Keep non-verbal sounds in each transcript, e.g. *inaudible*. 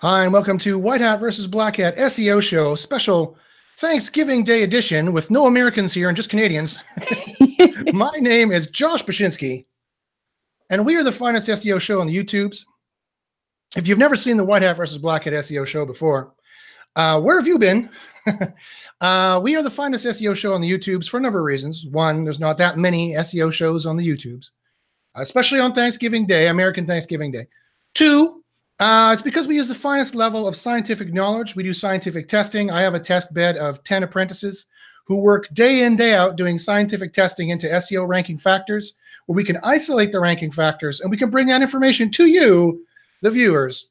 Hi, and welcome to White Hat versus Black Hat SEO show special Thanksgiving Day edition with no Americans here and just Canadians. *laughs* My name is Josh Bachynski, and we are the finest SEO show on the YouTubes. If you've never seen the White Hat versus Black Hat SEO show before, uh, where have you been? *laughs* uh, we are the finest SEO show on the YouTubes for a number of reasons. One, there's not that many SEO shows on the YouTubes, especially on Thanksgiving Day, American Thanksgiving Day. Two, uh, it's because we use the finest level of scientific knowledge. We do scientific testing. I have a test bed of 10 apprentices who work day in, day out doing scientific testing into SEO ranking factors, where we can isolate the ranking factors and we can bring that information to you, the viewers.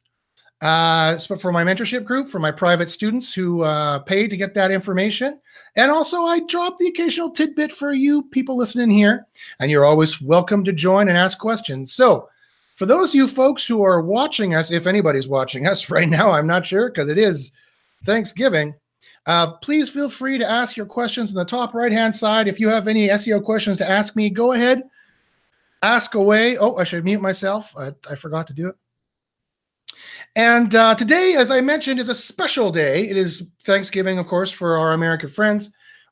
Uh, so for my mentorship group, for my private students who uh, pay to get that information. And also, I drop the occasional tidbit for you people listening here. And you're always welcome to join and ask questions. So, for those of you folks who are watching us, if anybody's watching us *laughs* right now, I'm not sure because it is Thanksgiving. Uh, please feel free to ask your questions in the top right hand side. If you have any SEO questions to ask me, go ahead, ask away. Oh, I should mute myself. I, I forgot to do it. And uh, today, as I mentioned, is a special day. It is Thanksgiving, of course, for our American friends,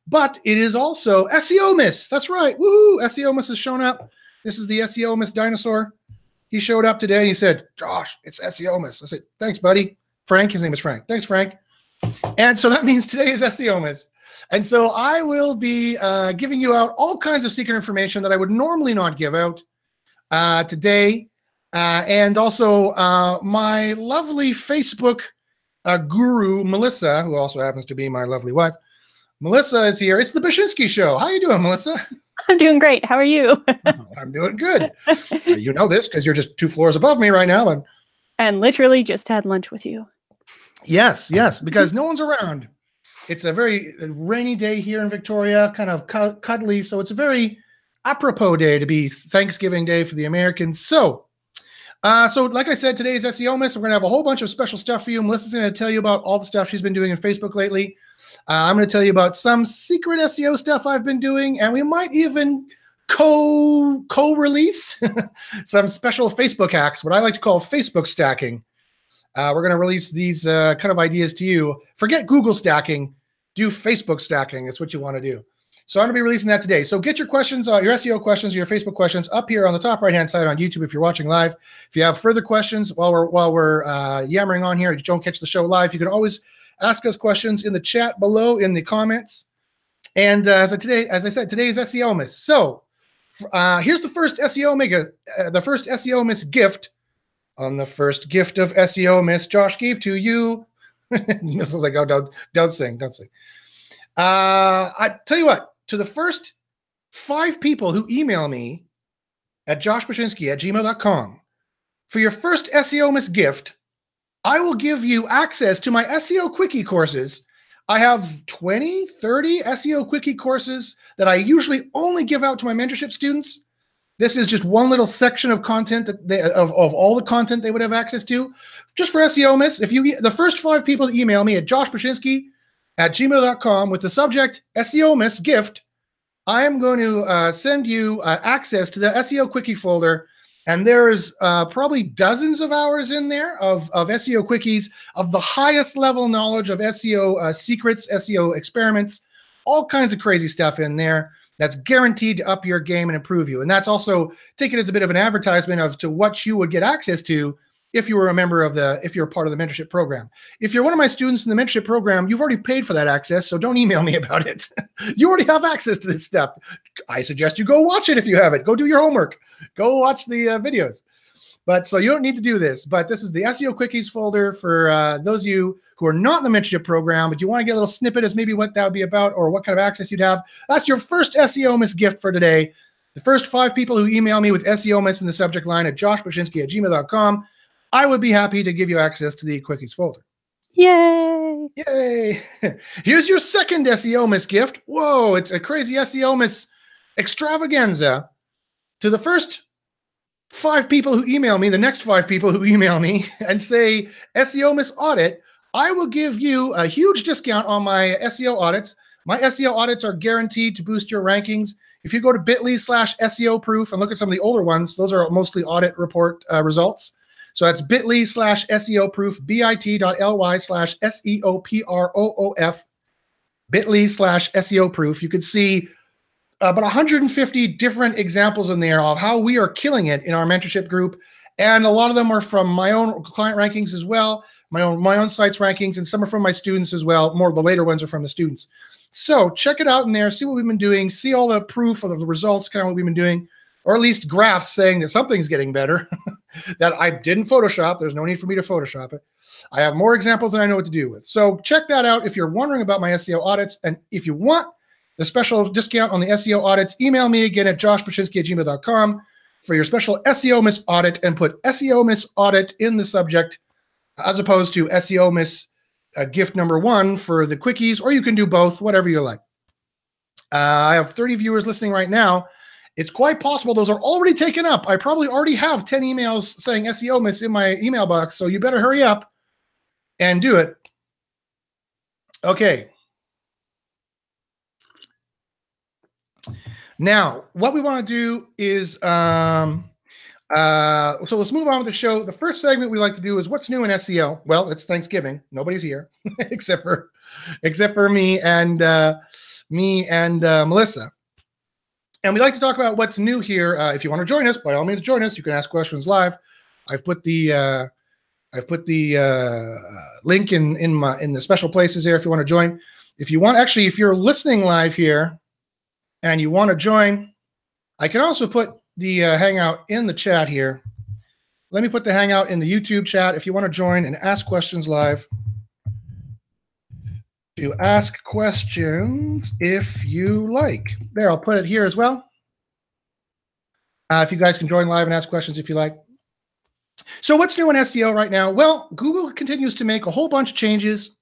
but it is also SEOmas. That's right. Woohoo! SEOmas has shown up. This is the SEOmas dinosaur. He showed up today and he said, Josh, it's SEOmas. I said, thanks, buddy. Frank, his name is Frank. Thanks, Frank. And so that *laughs* means today is SEOmas. And so I will be uh, giving you out all kinds of secret information that I would normally not give out uh, today. Uh, and also uh, my lovely Facebook uh, guru, Melissa, who also happens to be my lovely wife. Melissa is here. It's the Bachynski Show. How you doing, Melissa? *laughs* *laughs* I'm doing great. How are you? I'm doing good. *laughs* uh, you know this because you're just two floors above me right now. And and literally just had lunch with you. Yes, *laughs* yes, because no one's around. It's a very rainy day here in Victoria, kind of cuddly. So it's a very apropos day to be Thanksgiving Day for the Americans. So, uh, so like I said, today's SEOmas. We're gonna have a whole bunch of special stuff for you. Melissa's gonna tell you about all the stuff she's been doing in Facebook lately. Uh, I'm going to tell you about some secret SEO stuff I've been doing, and we might even co co release *laughs* some special Facebook hacks, what I like to call Facebook stacking. Uh, we're going to release these uh, kind of ideas to you. Forget Google stacking, do Facebook stacking. That's what you want to do. So I'm going to be releasing that today. So get your questions, uh, your SEO questions, your Facebook questions up here on the top right hand side on YouTube if you're watching live. If you have further questions while we're while we're uh, yammering on here, you don't catch the show live, you can always ask us questions in the chat below in the comments. And uh, as I today, as I said, today is SEOmas. So uh, here's the first SEO mega, uh, the first SEOmas gift on the first gift of SEOmas Josh gave to you. *laughs* this is like, oh, don't, don't sing, don't sing. Uh, I tell you what, to the first five people who email me at joshbachynski at gmail.com for your first SEOmas gift, I will give you access to my SEO quickie courses. I have 20, 30 SEO quickie courses that I usually only give out to my mentorship students. This is just one little section of content that they, of, of all the content they would have access to. Just for SEOmas, if you the first five people to email me at joshbachynski at gmail.com with the subject SEOmas gift, I am going to uh, send you uh, access to the SEO quickie folder and there's uh, probably dozens of hours in there of, of SEO quickies of the highest level knowledge of SEO uh, secrets, SEO experiments, all kinds of crazy stuff in there that's guaranteed to up your game and improve you. And that's also taken as a bit of an advertisement of to what you would get access to if you were a member of the if you're part of the mentorship program. If you're one of my students in the mentorship program you've already paid for that access so don't email me *laughs* about it. You already have access to this stuff. I suggest you go watch it if you have it go do your homework. Go watch the uh, videos. But so you don't need to do this but this is the seo quickies folder for uh, those of you who are not in the mentorship program but you want to get a little snippet as maybe what that would be about or what kind of access you'd have. That's your first SEOmas gift for today. The first five people who email me with SEOmas in the subject line at joshbachynski at gmail.com I would be happy to give you access to the Quickies folder. Yay! Yay! *laughs* Here's your second SEOmas gift. Whoa, it's a crazy SEOmas extravaganza. To the first five people who email me, the next five people who email me *laughs* and say SEOmas audit, I will give you a huge discount on my SEO audits. My SEO audits are guaranteed to boost your rankings. If you go to bit.ly slash SEO proof and look at some of the older ones, those are mostly audit report uh, results. So that's bit.ly slash SEO proof, bit.ly slash S E O P R O O F, bit.ly slash SEO proof. You can see uh, about 150 different examples in there of how we are killing it in our mentorship group. And a lot of them are from my own client rankings as well, my own my own sites rankings, and some are from my students as well. More of the later ones are from the students. So check it out in there, see what we've been doing, see all the proof of the results, kind of what we've been doing, or at least graphs saying that something's getting better. *laughs* that I didn't Photoshop. There's no need for me to Photoshop it. I have more examples than I know what to do with. So check that out if you're wondering about my SEO audits. And if you want the special discount on the SEO audits, email me again at joshbachynski at gmail.com for your special SEOmas audit and put SEOmas audit in the subject as opposed to SEOmas uh, gift number one for the quickies, or you can do both, whatever you like. Uh, I have 30 viewers listening right now. It's quite possible those are already taken up. I probably already have 10 emails saying SEOmas in my email box, so you better hurry up and do it. Okay. Now, what we want to do is um, uh, so let's move on with the show. The first segment we like to do is what's new in SEO. Well, it's Thanksgiving. Nobody's here *laughs* except for except for me and uh, me and uh, Melissa. And we like to talk about what's new here. Uh, if you want to join us, by all means, join us. You can ask questions live. I've put the uh, I've put the uh, link in in my in the special places there. If you want to join, if you want, actually, if you're listening live here and you want to join, I can also put the uh, Hangout in the chat here. Let me put the Hangout in the YouTube chat if you want to join and ask questions live. To ask questions if you like. There, I'll put it here as well. Uh, if you guys can join live and ask questions if you like. So, what's new in SEO right now? Well, Google continues to make a whole bunch of changes.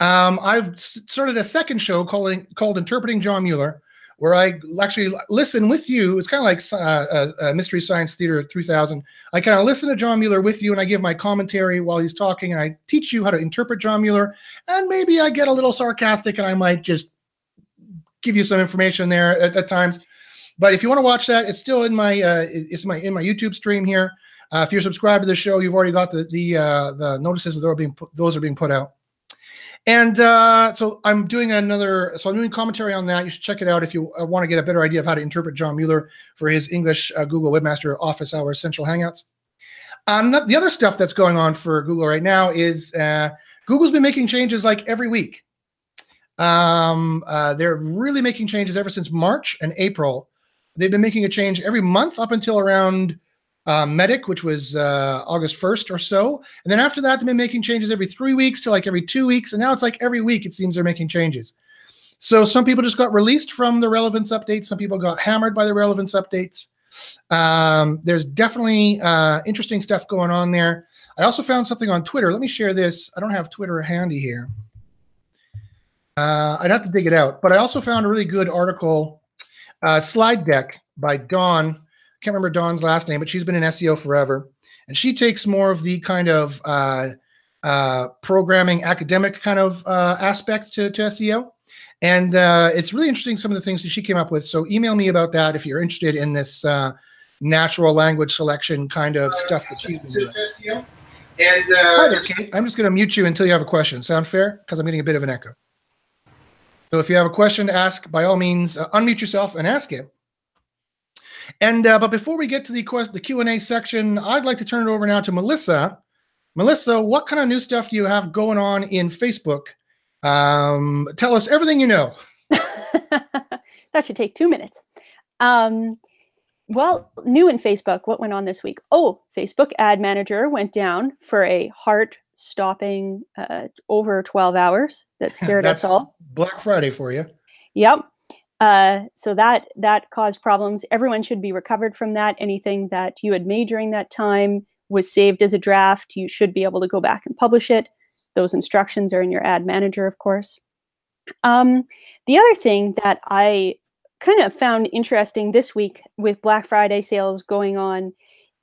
Um, I've started a second show calling called Interpreting John Mueller, where I actually listen with you. It's kind of like uh, uh, uh, Mystery Science Theater 3000. I kind of listen to John Mueller with you, and I give my commentary while he's talking, and I teach you how to interpret John Mueller. And maybe I get a little sarcastic, and I might just give you some information there at, at times. But if you want to watch that, it's still in my uh, it's my in my YouTube stream here. Uh, if you're subscribed to the show, you've already got the the uh, the notices that are being put, those are being put out. And uh, so I'm doing another, so I'm doing commentary on that. You should check it out if you uh, want to get a better idea of how to interpret John Mueller for his English uh, Google Webmaster Office Hours Central Hangouts. Um, the other stuff that's going on for Google right now is uh, Google's been making changes like every week. Um, uh, they're really making changes ever since March and April. They've been making a change every month up until around uh, Medic, which was uh, August 1st or so. And then after that, they've been making changes every three weeks to like every two weeks. And now it's like every week, it seems they're making changes. So some people just got released from the relevance updates. Some people got hammered by the relevance updates. Um, there's definitely uh, interesting stuff going on there. I also found something on Twitter. Let me share this. I don't have Twitter handy here. Uh, I'd have to dig it out. But I also found a really good article, uh, slide deck by Dawn can't remember Dawn's last name, but she's been in SEO forever, and she takes more of the kind of uh, uh, programming academic kind of uh, aspect to, to SEO. And uh, it's really interesting some of the things that she came up with. So email me about that if you're interested in this uh, natural language selection kind of stuff that she's been doing. And uh, Hi there, Kate. I'm just going to mute you until you have a question. Sound fair? Because I'm getting a bit of an echo. So if you have a question to ask, by all means, unmute yourself and ask it. And uh, but before we get to the the Q and A section, I'd like to turn it over now to Melissa. Melissa, what kind of new stuff do you have going on in Facebook? Um, tell us everything you know. *laughs* that should take two minutes. Um, well, new in Facebook, what went on this week? Oh, Facebook Ad Manager went down for a heart stopping uh, over 12 hours. That scared us all. Black Friday for you. Yep. Uh, so that that caused problems. Everyone should be recovered from that. Anything that you had made during that time was saved as a draft. You should be able to go back and publish it. Those instructions are in your ad manager, of course. Um, the other thing that I kind of found interesting this week with Black Friday sales going on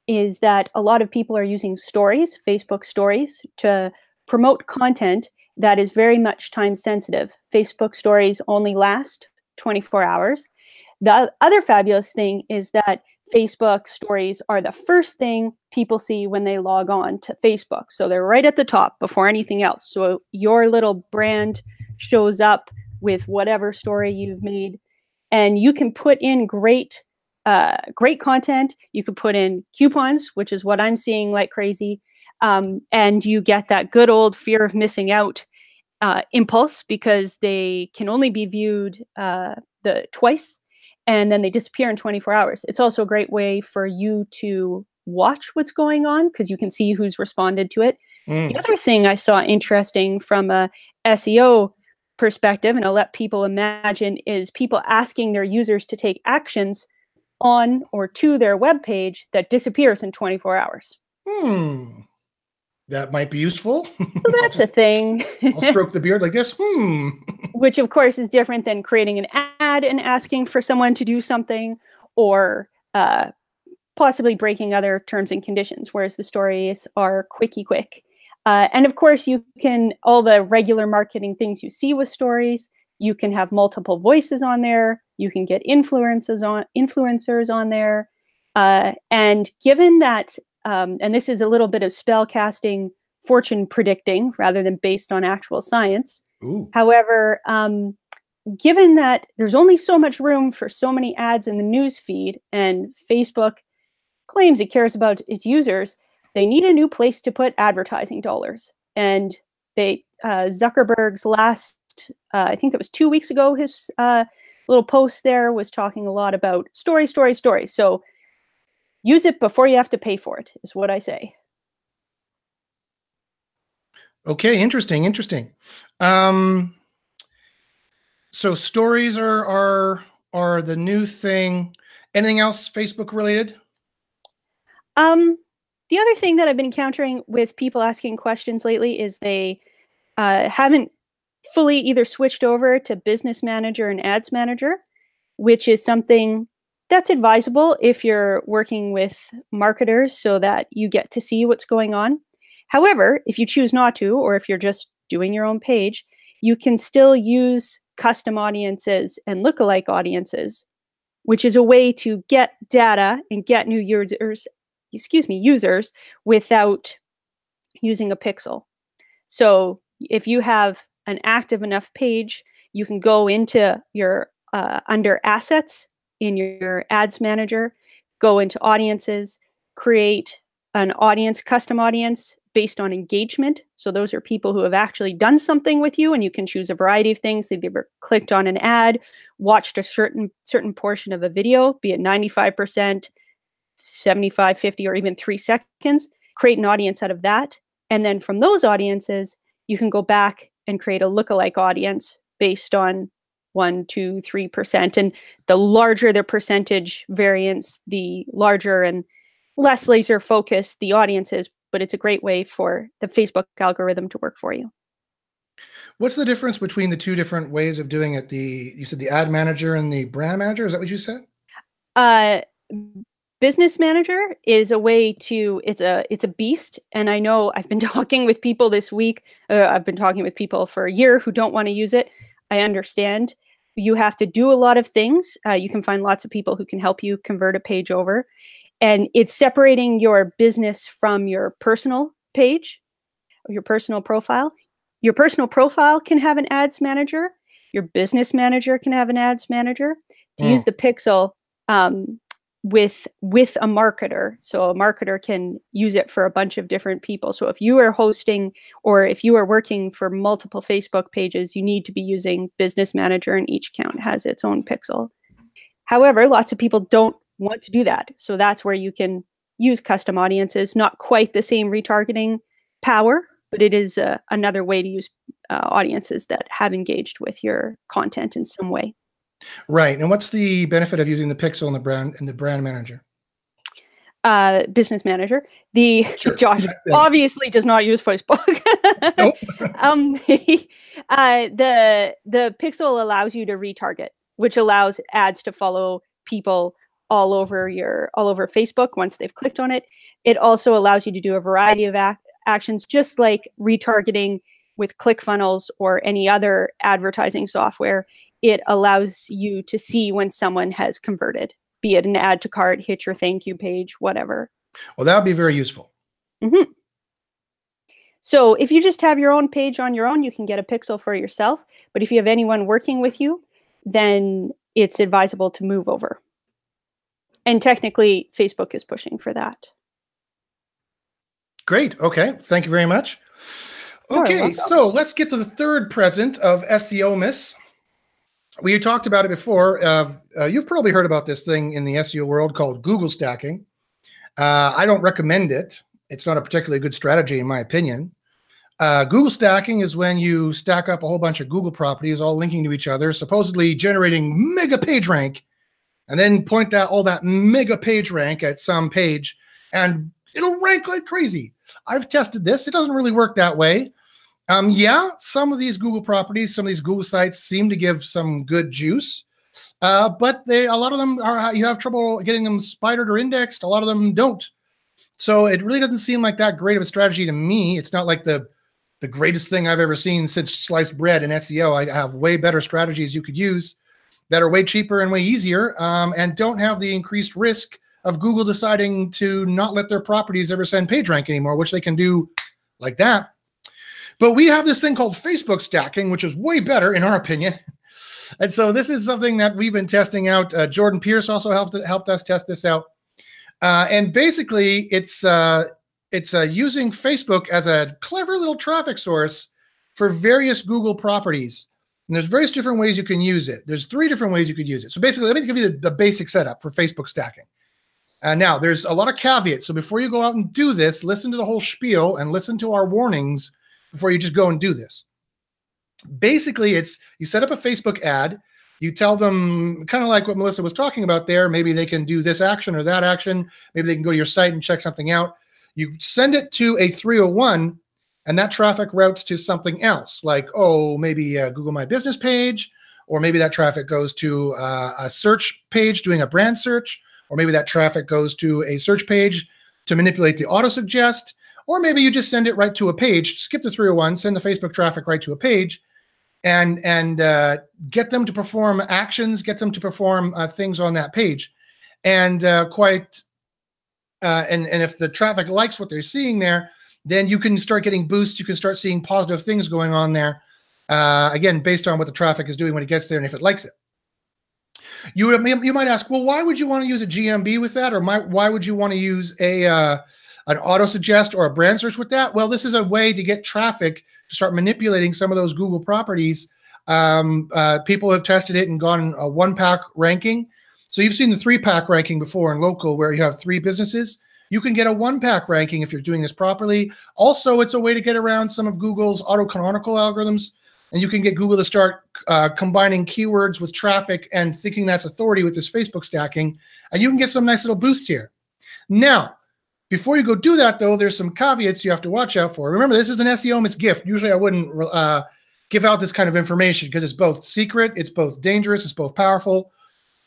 is that a lot of people are using stories, Facebook stories, to promote content that is very much time sensitive. Facebook stories only last 24 hours. The other fabulous thing is that Facebook stories are the first thing people see when they log on to Facebook. So they're right at the top before anything else. So your little brand shows up with whatever story you've made, and you can put in great, uh, great content. You can put in coupons, which is what I'm seeing like crazy, um, and you get that good old fear of missing out uh, impulse because they can only be viewed uh, the twice and then they disappear in 24 hours. It's also a great way for you to watch what's going on because you can see who's responded to it. Mm. The other thing I saw interesting from a SEO perspective, and I'll let people imagine, is people asking their users to take actions on or to their web page that disappears in 24 hours. Hmm that might be useful. Well, that's a thing. I'll stroke the beard like this. Hmm. Which, of course, is different than creating an ad and asking for someone to do something or uh, possibly breaking other terms and conditions, whereas the stories are quickie quick. Uh, and of course, you can, all the regular marketing things you see with stories, you can have multiple voices on there. You can get influences on influencers on there. Uh, and given that um, and this is a little bit of spell casting fortune predicting rather than based on actual science. Ooh. However, um, given that there's only so much room for so many ads in the news feed, and Facebook claims it cares about its users, they need a new place to put advertising dollars. And they uh, Zuckerberg's last, uh, I think it was two weeks ago, his uh, little post there was talking a lot about story, story, story. So use it before you have to pay for it is what i say. Okay interesting interesting. Um so stories are are are the new thing. Anything else facebook related? Um the other thing that i've been encountering with people asking questions lately is they uh, haven't fully either switched over to business manager and ads manager which is something that's advisable if you're working with marketers so that you get to see what's going on. However, if you choose not to, or if you're just doing your own page, you can still use custom audiences and lookalike audiences, which is a way to get data and get new users, excuse me, users without using a pixel. So if you have an active enough page, you can go into your uh, under assets in your ads manager, go into audiences, create an audience, custom audience based on engagement. So those are people who have actually done something with you and you can choose a variety of things. They've ever clicked on an ad, watched a certain certain portion of a video, be it 95%, 75, 50, or even three seconds, create an audience out of that. And then from those audiences, you can go back and create a lookalike audience based on one, two, three percent. And the larger the percentage variance, the larger and less laser focused the audience is. But it's a great way for the Facebook algorithm to work for you. What's the difference between the two different ways of doing it? The you said the ad manager and the brand manager. Is that what you said? Uh, business manager is a way to it's a it's a beast and i know i've been *laughs* talking with people this week uh, i've been talking with people for a year who don't want to use it I understand you have to do a lot of things. Uh, you can find lots of people who can help you convert a page over. And it's separating your business from your personal page, your personal profile. Your personal profile can have an ads manager. Your business manager can have an ads manager. To mm. use the pixel, um, with with a marketer. So a marketer can use it for a bunch of different people. So if you are hosting or if you are working for multiple facebook pages you need to be using business manager and each account has its own pixel. However lots of people don't want to do that. So that's where you can use custom audiences not quite the same retargeting power but it is uh, another way to use uh, audiences that have engaged with your content in some way Right. And what's the benefit of using the pixel and the brand and the brand manager? Uh, business manager. The sure. *laughs* Josh obviously does not use Facebook. *laughs* *laughs* um, uh, the the pixel allows you to retarget, which allows ads to follow people all over your all over Facebook once they've clicked on it. It also allows you to do a variety of ac- actions, just like retargeting with ClickFunnels or any other advertising software it allows you to see when someone has converted be it an add to cart, hit your thank you page, whatever. Well, that would be very useful. Mm-hmm. So if you just have your own page on your own, you can get a pixel for yourself. But if you have anyone working with you, then it's advisable to move over. And technically, Facebook is pushing for that. Great. Okay. Thank you very much. Okay, so let's get to the third present of SEO Miss. We talked about it before. Uh, uh, you've probably heard about this thing in the SEO world called Google stacking. Uh, I don't recommend it. It's not a particularly good strategy, in my opinion. Uh, Google stacking is when you stack up a whole bunch of Google properties, all linking to each other, supposedly generating mega page rank, and then point that all that mega page rank at some page, and it'll rank like crazy. I've tested this; it doesn't really work that way. Um, yeah, some of these Google properties, some of these Google sites seem to give some good juice, uh, but they a lot of them are you have trouble getting them spidered or indexed. A lot of them don't. So it really doesn't seem like that great of a strategy to me. It's not like the the greatest thing I've ever seen since sliced bread in SEO. I have way better strategies you could use that are way cheaper and way easier, um, and don't have the increased risk of Google deciding to not let their properties ever send PageRank anymore, which they can do like that. But we have this thing called Facebook stacking, which is way better in our opinion. *laughs* And so this is something that we've been testing out. Uh, Jordan Pierce also helped helped us test this out. Uh, and basically, it's uh, it's uh, using Facebook as a clever little traffic source for various Google properties. And there's various different ways you can use it. There's three different ways you could use it. So basically, let me give you the, the basic setup for Facebook stacking. Uh, now, there's a lot of caveats. So before you go out and do this, listen to the whole spiel and listen to our warnings before you just go and do this. Basically, it's you set up a Facebook ad, you tell them kind of like what Melissa was talking about there. Maybe they can do this action or that action. Maybe they can go to your site and check something out. You send it to a 301, and that traffic routes to something else, like, oh, maybe Google My Business page, or maybe that traffic goes to uh, a search page doing a brand search, or maybe that traffic goes to a search page to manipulate the auto suggest. Or maybe you just send it right to a page, skip the 301, send the Facebook traffic right to a page, and and uh, get them to perform actions, get them to perform uh, things on that page, and uh, quite uh, and and if the traffic likes what they're seeing there, then you can start getting boosts. You can start seeing positive things going on there. Uh, again, based on what the traffic is doing when it gets there and if it likes it. You you might ask, well, why would you want to use a GMB with that, or my, why would you want to use a uh, an auto suggest or a brand search with that? Well, this is a way to get traffic to start manipulating some of those Google properties. Um, uh, people have tested it and gone a one pack ranking. So you've seen the three pack ranking before in local where you have three businesses. You can get a one pack ranking if you're doing this properly. Also, it's a way to get around some of Google's auto canonical algorithms. And you can get Google to start uh, combining keywords with traffic and thinking that's authority with this Facebook stacking. And you can get some nice little boost here. Now, before you go do that, though, there's some caveats you have to watch out for. Remember, this is an SEOmas gift. Usually, I wouldn't uh, give out this kind of information because it's both secret, it's both dangerous, it's both powerful.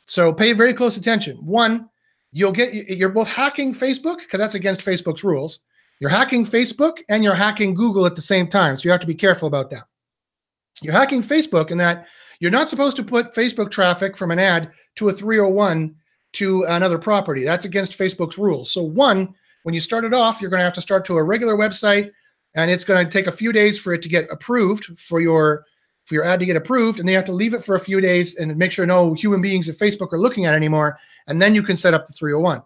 So pay very close attention. One, you'll get you're both hacking Facebook because that's against Facebook's rules. You're hacking Facebook and you're hacking Google at the same time. So you have to be careful about that. You're hacking Facebook in that you're not supposed to put Facebook traffic from an ad to a 301 to another property. That's against Facebook's rules. So one, when you start it off, you're going to have to start to a regular website, and it's going to take a few days for it to get approved for your for your ad to get approved, and then you have to leave it for a few days and make sure no human beings at Facebook are looking at it anymore, and then you can set up the 301.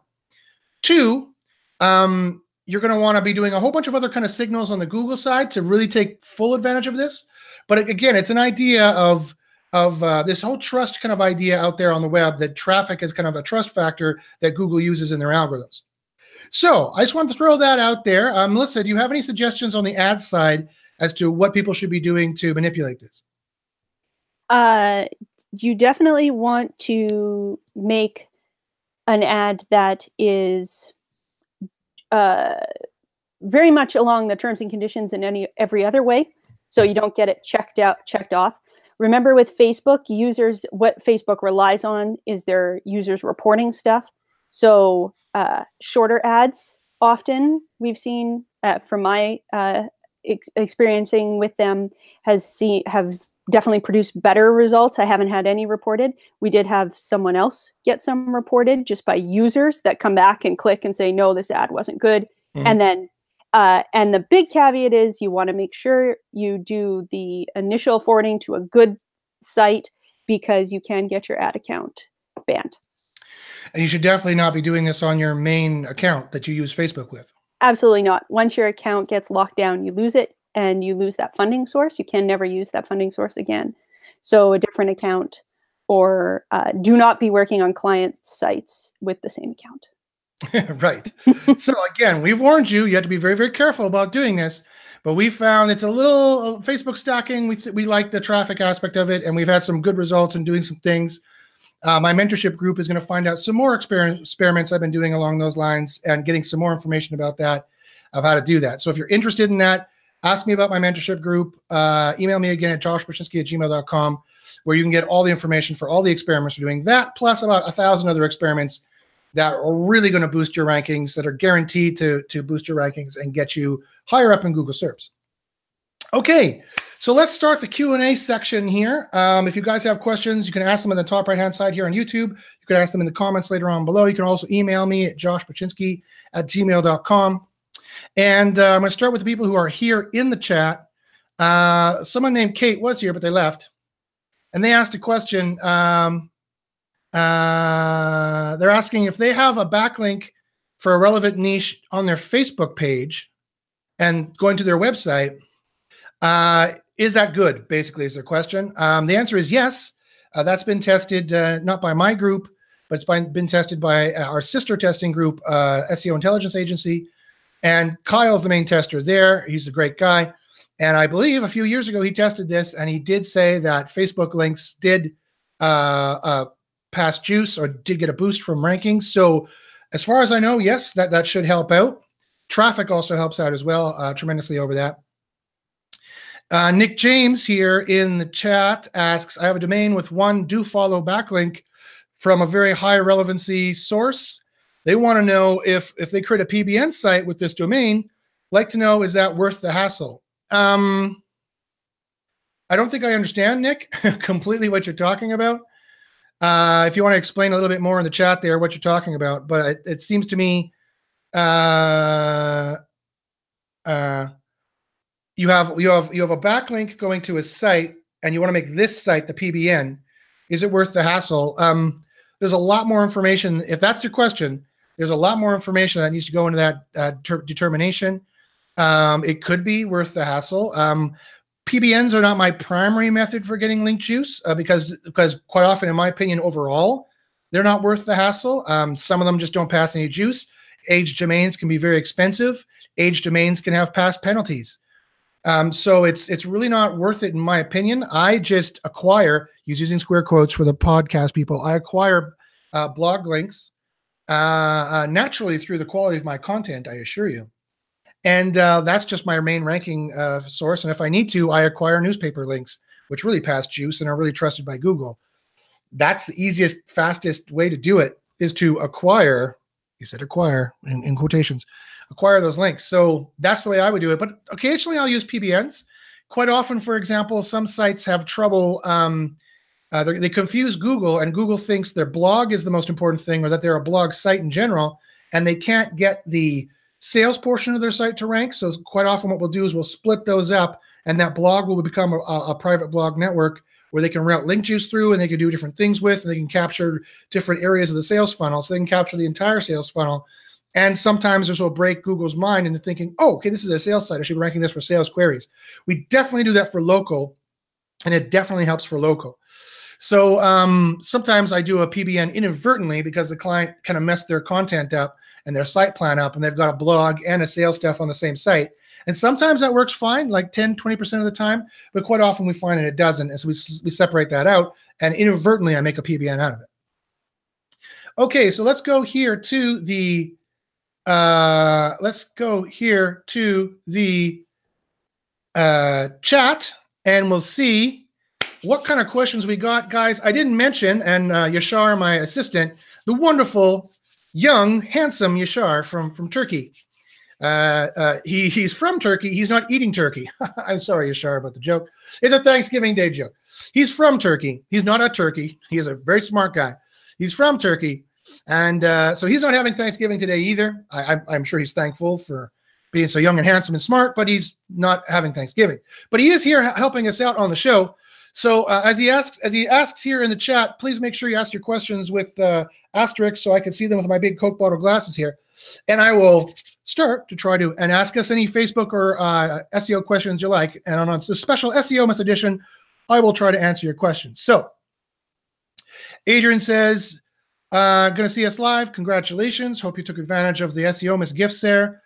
Two, um, you're going to want to be doing a whole bunch of other kind of signals on the Google side to really take full advantage of this. But again, it's an idea of of uh, this whole trust kind of idea out there on the web that traffic is kind of a trust factor that Google uses in their algorithms. So I just want to throw that out there. Um, Melissa, do you have any suggestions on the ad side as to what people should be doing to manipulate this? Uh, you definitely want to make an ad that is uh, very much along the terms and conditions in any every other way, so you don't get it checked out, checked off. Remember, with Facebook, users what Facebook relies on is their users reporting stuff. So uh, shorter ads often we've seen uh, from my uh, ex- experiencing with them has seen have definitely produced better results. I haven't had any reported. We did have someone else get some reported just by users that come back and click and say, no, this ad wasn't good. Mm-hmm. And then, uh, and the big caveat is you want to make sure you do the initial forwarding to a good site because you can get your ad account banned. And you should definitely not be doing this on your main account that you use Facebook with. Absolutely not. Once your account gets locked down, you lose it and you lose that funding source. You can never use that funding source again. So a different account or uh, do not be working on client sites with the same account. *laughs* *laughs* right. so again, we've warned you. You have to be very, very careful about doing this. But we found it's a little uh, Facebook stacking. We th- we like the traffic aspect of it, and we've had some good results in doing some things. Uh, my mentorship group is going to find out some more exper- experiments I've been doing along those lines and getting some more information about that of how to do that. So if you're interested in that, ask me about my mentorship group. Uh, email me again at joshbachynski at gmail.com, where you can get all the information for all the experiments we're doing. That plus about a thousand other experiments that are really going to boost your rankings, that are guaranteed to, to boost your rankings and get you higher up in Google SERPs. Okay, so let's start the Q&A section here. Um, if you guys have questions, you can ask them in the top right-hand side here on YouTube. You can ask them in the comments later on below. You can also email me at joshbachynski at gmail.com. And uh, I'm going to start with the people who are here in the chat. Uh, someone named Kate was here, but they left. And they asked a question. Um, uh, they're asking if they have a backlink for a relevant niche on their Facebook page and going to their website. Uh, is that good? Basically, is the question. Um, the answer is yes. Uh, that's been tested uh, not by my group, but it's been, been tested by our sister testing group, uh, SEO Intelligence Agency. And Kyle's the main tester there. He's a great guy. And I believe a few years ago he tested this and he did say that Facebook links did uh, uh, pass juice or did get a boost from rankings. So, as far as I know, yes, that, that should help out. Traffic also helps out as well, uh, tremendously over that. Uh, Nick James here in the chat asks I have a domain with one do follow backlink from a very high relevancy source they want to know if if they create a PBN site with this domain, like to know is that worth the hassle? Um, I don't think I understand, Nick, *laughs* completely what you're talking about. Uh, if you want to explain a little bit more in the chat there what you're talking about, but it, it seems to me uh, uh, you have you have you have a backlink going to a site, and you want to make this site the PBN. Is it worth the hassle? Um, there's a lot more information. If that's your question, there's a lot more information that needs to go into that uh, ter- determination. Um, it could be worth the hassle. Um, PBNs are not my primary method for getting link juice uh, because because quite often, in my opinion, overall, they're not worth the hassle. Um, some of them just don't pass any juice. Age domains can be very expensive. Age domains can have past penalties. Um, so it's it's really not worth it in my opinion. I just acquire, use using square quotes for the podcast people. I acquire uh, blog links uh, uh, naturally through the quality of my content, I assure you. And uh, that's just my main ranking uh, source. And if I need to, I acquire newspaper links, which really pass juice and are really trusted by Google. That's the easiest, fastest way to do it is to acquire. You said acquire in, in quotations, acquire those links. So that's the way I would do it. But occasionally I'll use PBNs. Quite often, for example, some sites have trouble um, uh, they confuse Google, and Google thinks their blog is the most important thing, or that they're a blog site in general, and they can't get the sales portion of their site to rank. So quite often, what we'll do is we'll split those up, and that blog will become a, a private blog network where they can route link juice through, and they can do different things with, and they can capture different areas of the sales funnel. So they can capture the entire sales funnel. And sometimes this will break Google's mind into thinking, oh, okay, this is a sales site. I should be ranking this for sales queries. We definitely do that for local, and it definitely helps for local. So um, sometimes I do a PBN inadvertently because the client kind of messed their content up and their site plan up, and they've got a blog and a sales stuff on the same site. And sometimes that works fine, like 10, 20% of the time, but quite often we find that it doesn't. And so we, we separate that out, and inadvertently I make a PBN out of it. Okay, so let's go here to the uh, let's go here to the uh, chat, and we'll see what kind of questions we got, guys. I didn't mention, and uh, Yashar, my assistant, the wonderful, young, handsome Yashar from from Turkey. Uh, uh, he he's from Turkey. He's not eating turkey. *laughs* I'm sorry, Yashar, about the joke. It's a Thanksgiving Day joke. He's from Turkey. He's not a Turkey. He is a very smart guy. He's from Turkey, and uh, so he's not having Thanksgiving today either. I, I'm, I'm sure he's thankful for being so young and handsome and smart, but he's not having Thanksgiving. But he is here helping us out on the show. So uh, as he asks, as he asks here in the chat, please make sure you ask your questions with uh, asterisks so I can see them with my big Coke bottle glasses here, and I will start to try to and ask us any Facebook or uh, SEO questions you like. And on a special SEOmas Edition, I will try to answer your questions. So Adrian says, uh, to see us live. Congratulations. Hope you took advantage of the SEOmas gifts there.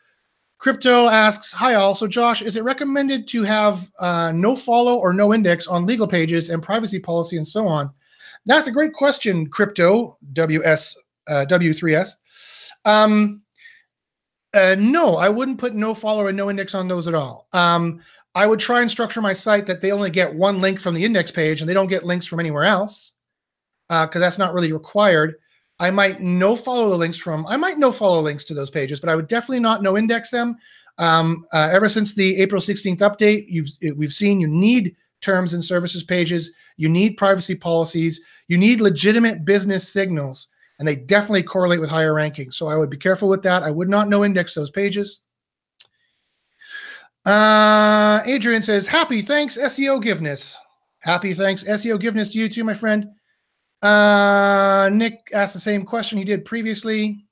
Crypto asks, Hi, all. So, Josh, is it recommended to have uh, no follow or no index on legal pages and privacy policy and so on? That's a great question, Crypto WS uh, W3S. Um, uh, no, I wouldn't put no follow and no index on those at all. Um, I would try and structure my site that they only get one link from the index page and they don't get links from anywhere else because uh, that's not really required. I might no follow the links from, I might no follow links to those pages, but I would definitely not no index them. Um, uh, ever since the April 16th update, you've we've seen you need terms and services pages, you need privacy policies, you need legitimate business signals, and they definitely correlate with higher rankings. So I would be careful with that. I would not no index those pages. Uh, Adrian says, "Happy thanks SEO giveness." Happy thanks SEO giveness to you too, my friend. Uh, Nick asked the same question he did previously.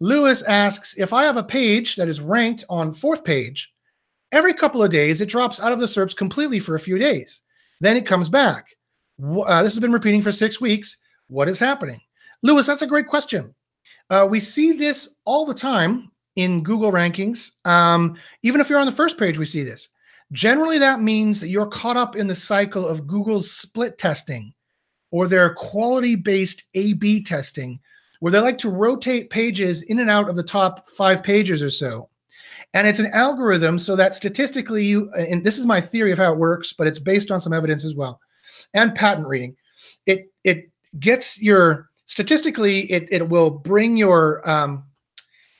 Lewis asks If I have a page that is ranked on fourth page, every couple of days it drops out of the SERPs completely for a few days. Then it comes back. Uh, this has been repeating for six weeks. What is happening? Lewis, that's a great question. Uh, we see this all the time in Google rankings. Um, even if you're on the first page, we see this. Generally, that means that you're caught up in the cycle of Google's split testing or their quality based A B testing, where they like to rotate pages in and out of the top five pages or so. And it's an algorithm so that statistically, you, and this is my theory of how it works, but it's based on some evidence as well and patent reading. It, it gets your statistically, it, it will bring your um,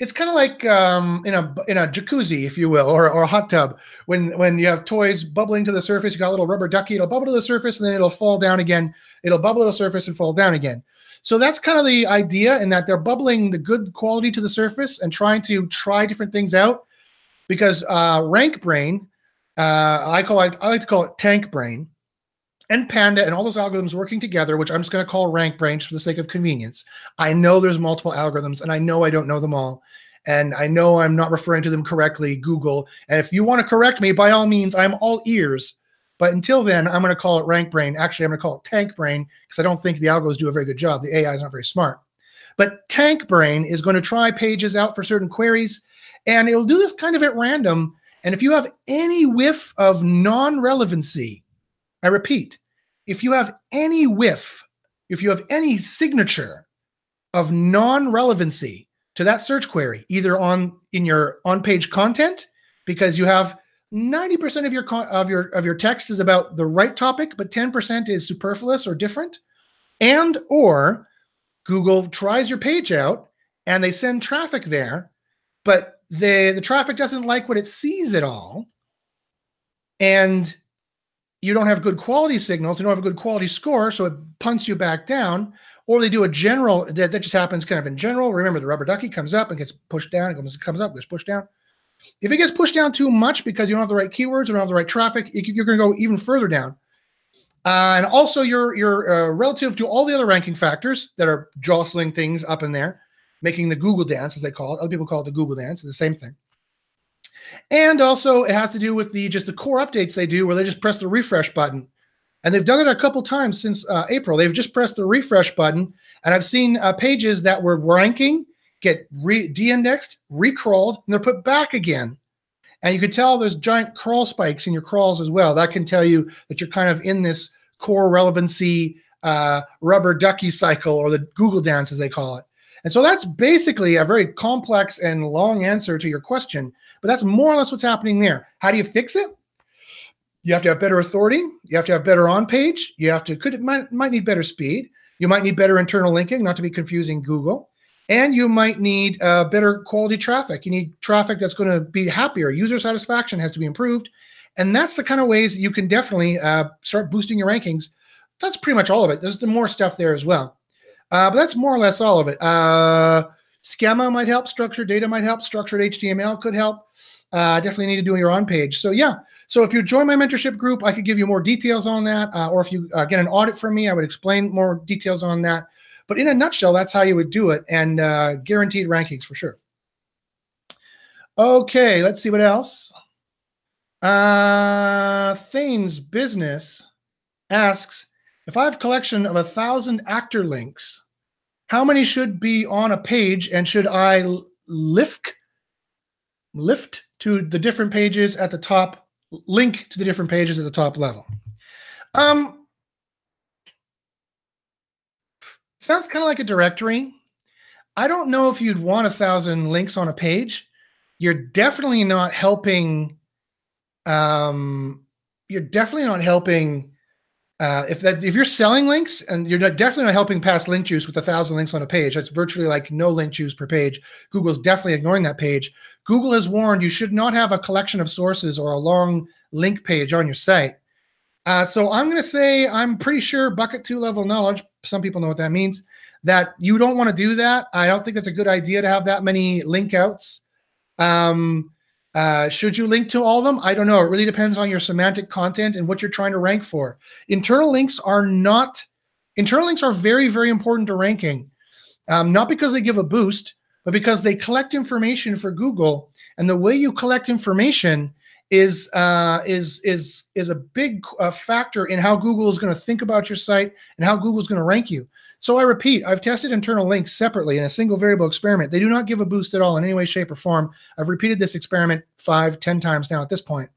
it's kind of like um, in a in a jacuzzi, if you will, or, or a hot tub. When when you have toys bubbling to the surface, you got a little rubber ducky. It'll bubble to the surface, and then it'll fall down again. It'll bubble to the surface and fall down again. So that's kind of the idea, in that they're bubbling the good quality to the surface and trying to try different things out. Because uh, rank brain, uh, I call it, I like to call it tank brain, and Panda and all those algorithms working together, which I'm just going to call rank brains for the sake of convenience. I know there's multiple algorithms and I know I don't know them all. And I know I'm not referring to them correctly, Google. And if you want to correct me, by all means, I'm all ears. But until then, I'm going to call it rank brain. Actually, I'm going to call it tank brain because I don't think the algos do a very good job. The AI is not very smart. But tank brain is going to try pages out for certain queries and it'll do this kind of at random. And if you have any whiff of non relevancy, I repeat, if you have any whiff, if you have any signature of non-relevancy to that search query, either on in your on-page content, because you have 90% of your of your of your text is about the right topic, but 10% is superfluous or different, and or Google tries your page out and they send traffic there, but the the traffic doesn't like what it sees at all, and you don't have good quality signals, you don't have a good quality score, so it punts you back down. Or they do a general that, that just happens kind of in general. Remember, the rubber ducky comes up and gets pushed down, it comes, comes up, gets pushed down. If it gets pushed down too much because you don't have the right keywords or don't have the right traffic, you're going to go even further down. Uh, and also, you're, you're uh, relative to all the other ranking factors that are jostling things up in there, making the Google dance, as they call it. Other people call it the Google dance. It's the same thing. And also, it has to do with the just the core updates they do, where they just press the refresh button. And they've done it a couple times since uh, April. They've just pressed the refresh button, and I've seen uh, pages that were ranking get re- de-indexed, recrawled, and they're put back again. And you can tell there's giant crawl spikes in your crawls as well. That can tell you that you're kind of in this core relevancy uh, rubber ducky cycle, or the Google dance, as they call it. And so that's basically a very complex and long answer to your question. But that's more or less what's happening there. How do you fix it? You have to have better authority. You have to have better on page. You have to could it might might need better speed. You might need better internal linking, not to be confusing Google. And you might need uh, better quality traffic. You need traffic that's going to be happier. User satisfaction has to be improved, and that's the kind of ways that you can definitely uh, start boosting your rankings. That's pretty much all of it. There's the more stuff there as well, uh, but that's more or less all of it. Uh, schema might help. Structured data might help. Structured HTML could help. Uh, definitely need to do your on page. So yeah. So if you join my mentorship group, I could give you more details on that. Uh, or if you get an audit from me, I would explain more details on that. But in a nutshell, that's how you would do it, and uh, guaranteed rankings for sure. Okay, let's see what else. Uh, Thane's business asks if I have a collection of a thousand actor links, how many should be on a page, and should I lift lift to the different pages at the top, link to the different pages at the top level? Um, sounds kind of like a directory. I don't know if you'd want a thousand links on a page. You're definitely not helping. Um, you're definitely not helping. Uh, if that if you're selling links and you're not, definitely not helping pass link juice with a thousand links on a page, that's virtually like no link juice per page. Google's definitely ignoring that page. Google has warned you should not have a collection of sources or a long link page on your site. Uh, so I'm going to say I'm pretty sure bucket two level knowledge. Some people know what that means. That you don't want to do that. I don't think it's a good idea to have that many link outs. Um, uh, should you link to all of them? I don't know. It really depends on your semantic content and what you're trying to rank for. Internal links are not. Internal links are very, very important to ranking. Um, not because they give a boost, but because they collect information for Google. And the way you collect information is uh, is is is a big uh, factor in how Google is going to think about your site and how Google is going to rank you. So I repeat, I've tested internal links separately in a single variable experiment. They do not give a boost at all in any way, shape, or form. I've repeated this experiment five, ten times now at this point.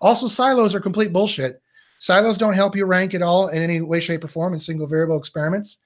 Also, silos are complete bullshit. Silos don't help you rank at all in any way, shape, or form in single variable experiments.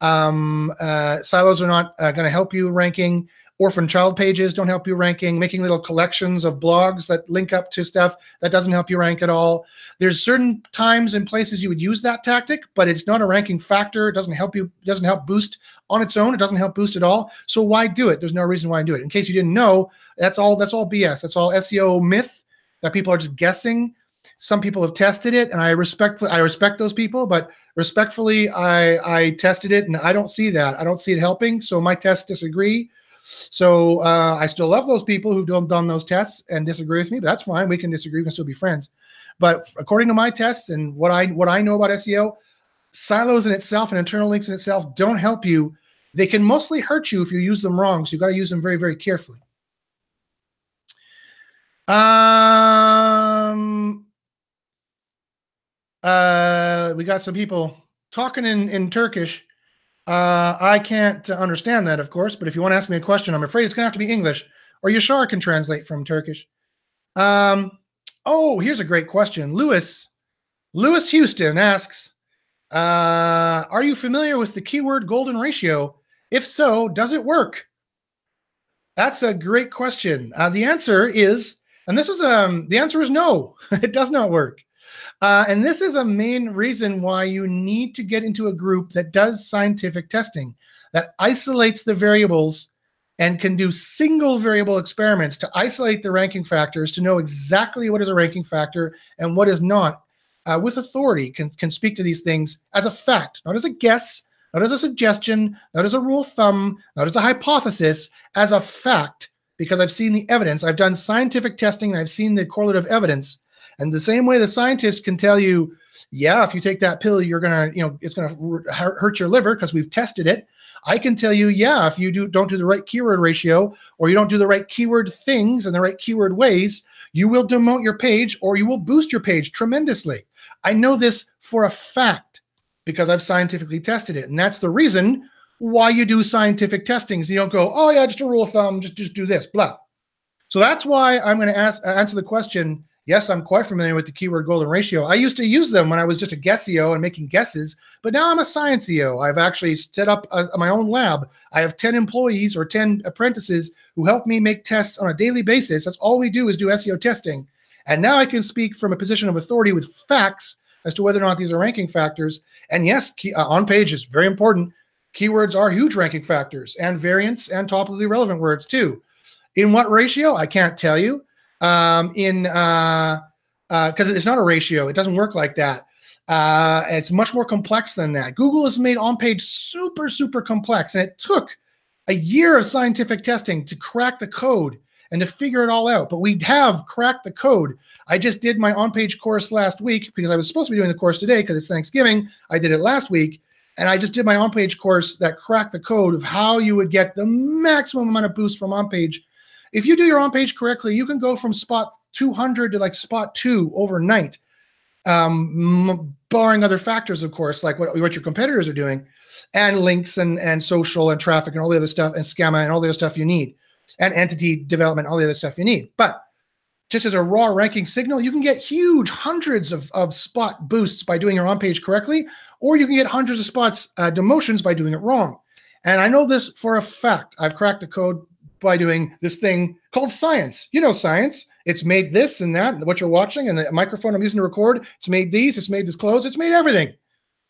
Um, uh, silos are not uh, going to help you ranking orphan child pages don't help you ranking making little collections of blogs that link up to stuff that doesn't help you rank at all. There's certain times and places you would use that tactic but it's not a ranking factor. It doesn't help you it doesn't help boost on its own. It doesn't help boost at all. So why do it? There's no reason why do it. In case you didn't know that's all that's all bs that's all seo myth that people are just guessing. Some people have tested it and i respect i respect those people but respectfully i i tested it and i don't see that. I don't see it helping so my tests disagree so uh, I still love those people who've done, done those tests and disagree with me. But that's fine. We can disagree. We can still be friends. But according to my tests and what I what I know about SEO, silos in itself and internal links in itself don't help you. They can mostly hurt you if you use them wrong. So you've got to use them very very carefully. Um. Uh, we got some people talking in in Turkish. Uh, I can't understand that, of course, but if you want to ask me a question, I'm afraid it's going to have to be English, or Yashar can translate from Turkish. Um, oh, here's a great question. Lewis, Lewis Houston asks, uh, Are you familiar with the keyword golden ratio? If so, does it work? That's a great question. Uh, the answer is, and this is um, the answer is no, *laughs* it does not work. Uh, and this is a main reason why you need to get into a group that does scientific testing, that isolates the variables and can do single variable experiments to isolate the ranking factors to know exactly what is a ranking factor and what is not. Uh, with authority, can, can speak to these things as a fact, not as a guess, not as a suggestion, not as a rule of thumb, not as a hypothesis, as a fact, because I've seen the evidence. I've done scientific testing and I've seen the correlative evidence and the same way the scientists can tell you, yeah, if you take that pill, you're gonna, you know, it's gonna hurt your liver because we've tested it. I can tell you, yeah, if you do don't do the right keyword ratio or you don't do the right keyword things and the right keyword ways, you will demote your page or you will boost your page tremendously. I know this for a fact because I've scientifically tested it, and that's the reason why you do scientific testings. You don't go, oh yeah, just a rule of thumb, just just do this, blah. So that's why I'm going to ask answer the question Yes, I'm quite familiar with the keyword golden ratio. I used to use them when I was just a guessio and making guesses, but now I'm a science EO. I've actually set up a, my own lab. I have 10 employees or 10 apprentices who help me make tests on a daily basis. That's all we do is do SEO testing. And now I can speak from a position of authority with facts as to whether or not these are ranking factors. And yes, key, uh, on page is very important. Keywords are huge ranking factors and variants and topically relevant words too. In what ratio? I can't tell you. Um, in uh, because uh, it's not a ratio, it doesn't work like that. Uh, it's much more complex than that. Google has made on page super, super complex, and it took a year of scientific testing to crack the code and to figure it all out. But we have cracked the code. I just did my on page course last week because I was supposed to be doing the course today because it's Thanksgiving. I did it last week. And I just did my on page course that cracked the code of how you would get the maximum amount of boost from on page. If you do your on page correctly, you can go from spot 200 to like spot two overnight, um, barring other factors, of course, like what, what your competitors are doing, and links and, and social and traffic and all the other stuff, and schema and all the other stuff you need, and entity development, all the other stuff you need. But just as a raw ranking signal, you can get huge hundreds of, of spot boosts by doing your on page correctly, or you can get hundreds of spots uh, demotions by doing it wrong. And I know this for a fact. I've cracked the code by doing this thing called science. You know, science. It's made this and that, what you're watching, and the microphone I'm using to record. It's made these. It's made this clothes. It's made everything.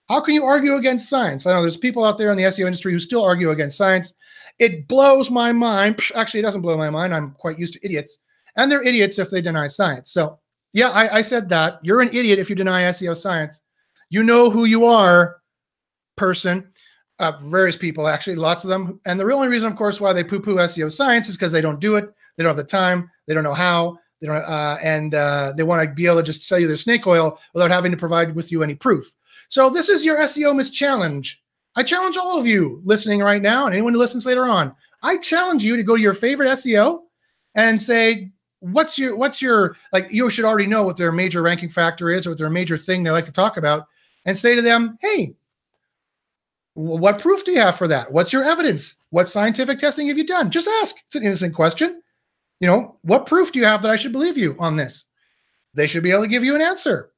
How can you argue against science? I know there's people out there in the SEO industry who still argue against science. It blows my mind. Actually, it doesn't blow my mind. I'm quite used to idiots, and they're idiots if they deny science. So, yeah, I, I said that. You're an idiot if you deny SEO science. You know who you are, person. Uh, various people, actually, lots of them. And the real only reason, of course, why they poo-poo SEO science is because they don't do it. They don't have the time. They don't know how. They don't, uh, and uh, they want to be able to just sell you their snake oil without having to provide with you any proof. So this is your SEOmas Challenge. I challenge all of you listening right now, and anyone who listens later on. I challenge you to go to your favorite SEO and say, "What's your what's your like?" You should already know what their major ranking factor is, or what their major thing they like to talk about, and say to them, "Hey, what proof do you have for that? What's your evidence? What scientific testing have you done? Just ask. It's an innocent question you know, what proof do you have that I should believe you on this? They should be able to give you an answer.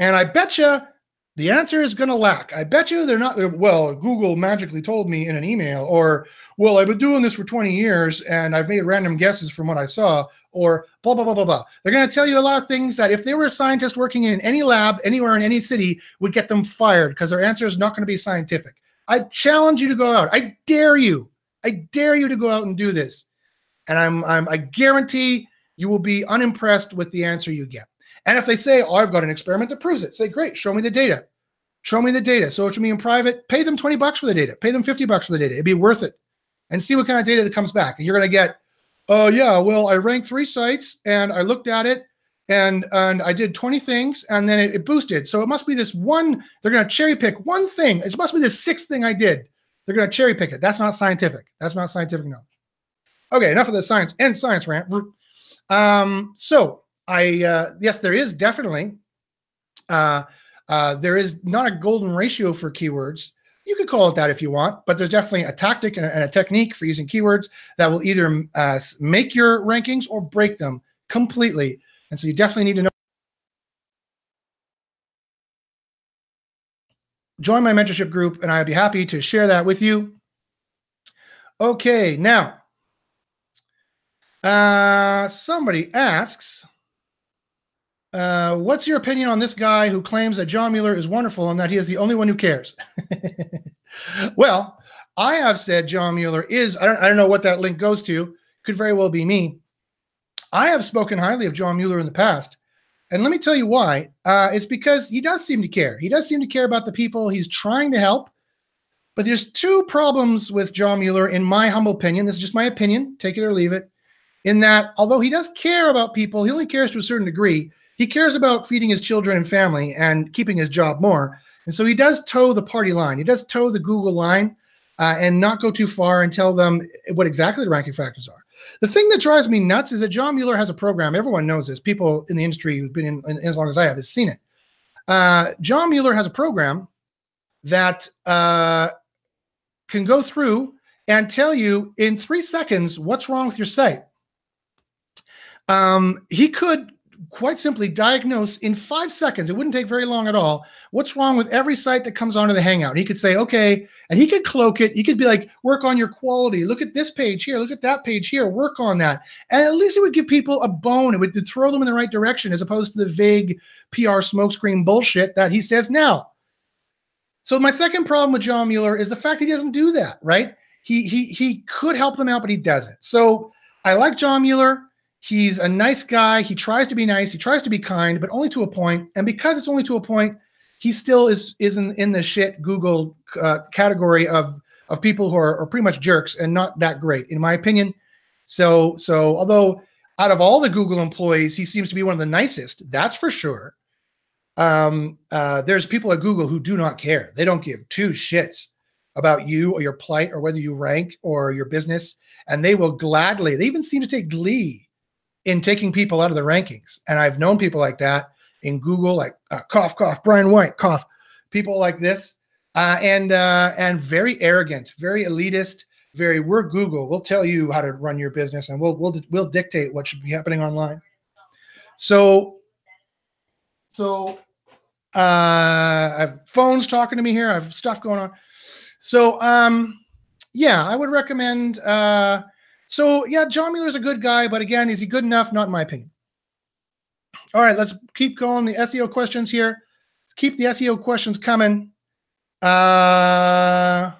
And I bet you the answer is going to lack. I bet you they're not, well, Google magically told me in an email, or, well, I've been doing this for 20 years and I've made random guesses from what I saw, or blah, blah, blah, blah, blah. They're going to tell you a lot of things that if they were a scientist working in any lab anywhere in any city would get them fired because their answer is not going to be scientific. I challenge you to go out. I dare you. I dare you to go out and do this and I'm, I'm I guarantee you will be unimpressed with the answer you get. And if they say, "Oh, I've got an experiment that proves it," say, "Great, show me the data." Show me the data. So it me in private. Pay them 20 bucks for the data. Pay them 50 bucks for the data. It'd be worth it. And see what kind of data that comes back. And you're going to get, oh yeah, well, I ranked three sites and I looked at it and and I did 20 things and then it, it boosted. So it must be this one, they're going to cherry pick one thing. It must be the sixth thing I did. They're going to cherry pick it. That's not scientific. That's not scientific knowledge. Okay, enough of the science and science rant. Um, so I uh, yes, there is definitely uh, uh, there is not a golden ratio for keywords. You could call it that if you want, but there's definitely a tactic and a, and a technique for using keywords that will either uh, make your rankings or break them completely. And so you definitely need to know. Join my mentorship group, and I'd be happy to share that with you. Okay, now uh, somebody asks, uh, what's your opinion on this guy who claims that John Mueller is wonderful and that he is the only one who cares? *laughs* well, I have said John Mueller is, I don't, I don't know what that link goes to, could very well be me. I have spoken highly of John Mueller in the past. And let me tell you why. Uh, it's because he does seem to care. He does seem to care about the people he's trying to help. But there's two problems with John Mueller, in my humble opinion. This is just my opinion. Take it or leave it in that although he does care about people, he only cares to a certain degree. He cares about feeding his children and family and keeping his job more. And so he does toe the party line. He does toe the Google line uh, and not go too far and tell them what exactly the ranking factors are. The thing that drives me nuts is that John Mueller has a program. Everyone knows this. People in the industry who've been in, in as long as I have has seen it. Uh, John Mueller has a program that uh, can go through and tell you in three seconds what's wrong with your site. Um, he could quite simply diagnose in five seconds, it wouldn't take very long at all, what's wrong with every site that comes onto the Hangout. He could say, okay, and he could cloak it. He could be like, work on your quality. Look at this page here. Look at that page here. Work on that. And at least it would give people a bone. It would throw them in the right direction as opposed to the vague PR smokescreen bullshit that he says now. So my second problem with John Mueller is the fact he doesn't do that, right? He he he could help them out, but he doesn't. So I like John Mueller. He's a nice guy. He tries to be nice. He tries to be kind, but only to a point. And because it's only to a point, he still is is in, in the shit Google uh, category of of people who are, are pretty much jerks and not that great, in my opinion. So so although out of all the Google employees, he seems to be one of the nicest. That's for sure. Um, uh, there's people at Google who do not care. They don't give two shits about you or your plight or whether you rank or your business, and they will gladly. They even seem to take glee in taking people out of the rankings. And I've known people like that in Google, like uh, cough, cough, Brian White, cough, people like this, uh, and uh, and very arrogant, very elitist, very. We're Google. We'll tell you how to run your business, and we'll we'll we'll dictate what should be happening online. So, so uh, I have phones talking to me here. I have stuff going on. So, um, yeah, I would recommend. Uh, so yeah, John Mueller's a good guy, but again, is he good enough? Not in my opinion. All right, let's keep going. The SEO questions here. Keep the SEO questions coming. Uh,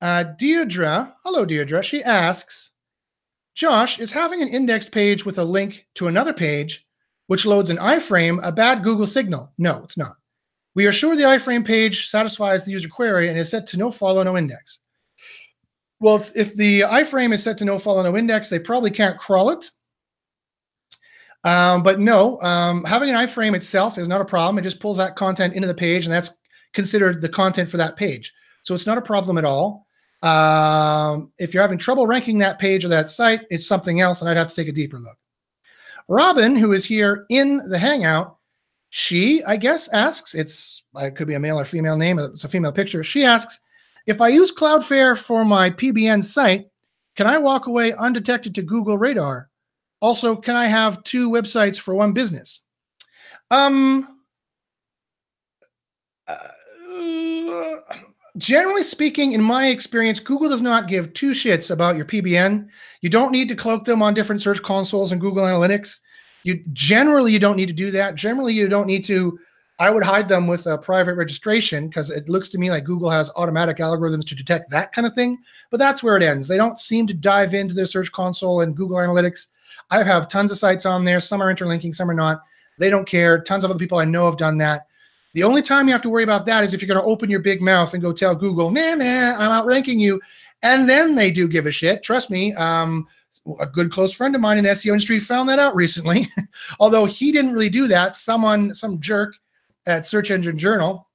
uh, Deirdre, hello Deirdre. She asks, Josh, is having an indexed page with a link to another page, which loads an iframe, a bad Google signal? No, it's not. We are sure the iframe page satisfies the user query and is set to no follow, no index. Well, if the iframe is set to no follow, no index, they probably can't crawl it. Um, but no, um, having an iframe itself is not a problem. It just pulls that content into the page, and that's considered the content for that page. So it's not a problem at all. Um, if you're having trouble ranking that page or that site, it's something else, and I'd have to take a deeper look. Robin, who is here in the Hangout, she, I guess, asks, it's, it could be a male or female name, it's a female picture. She asks, if I use Cloudflare for my PBN site, can I walk away undetected to Google Radar? Also, can I have two websites for one business? Um, uh, generally speaking, in my experience, Google does not give two shits about your PBN. You don't need to cloak them on different search consoles and Google Analytics. You generally you don't need to do that. Generally, you don't need to I would hide them with a private registration because it looks to me like Google has automatic algorithms to detect that kind of thing. But that's where it ends. They don't seem to dive into their search console and Google Analytics. I have tons of sites on there. Some are interlinking, some are not. They don't care. Tons of other people I know have done that. The only time you have to worry about that is if you're going to open your big mouth and go tell Google, nah, nah, I'm outranking you. And then they do give a shit. Trust me. Um, a good close friend of mine in SEO industry found that out recently. *laughs* Although he didn't really do that. Someone, some jerk at Search Engine Journal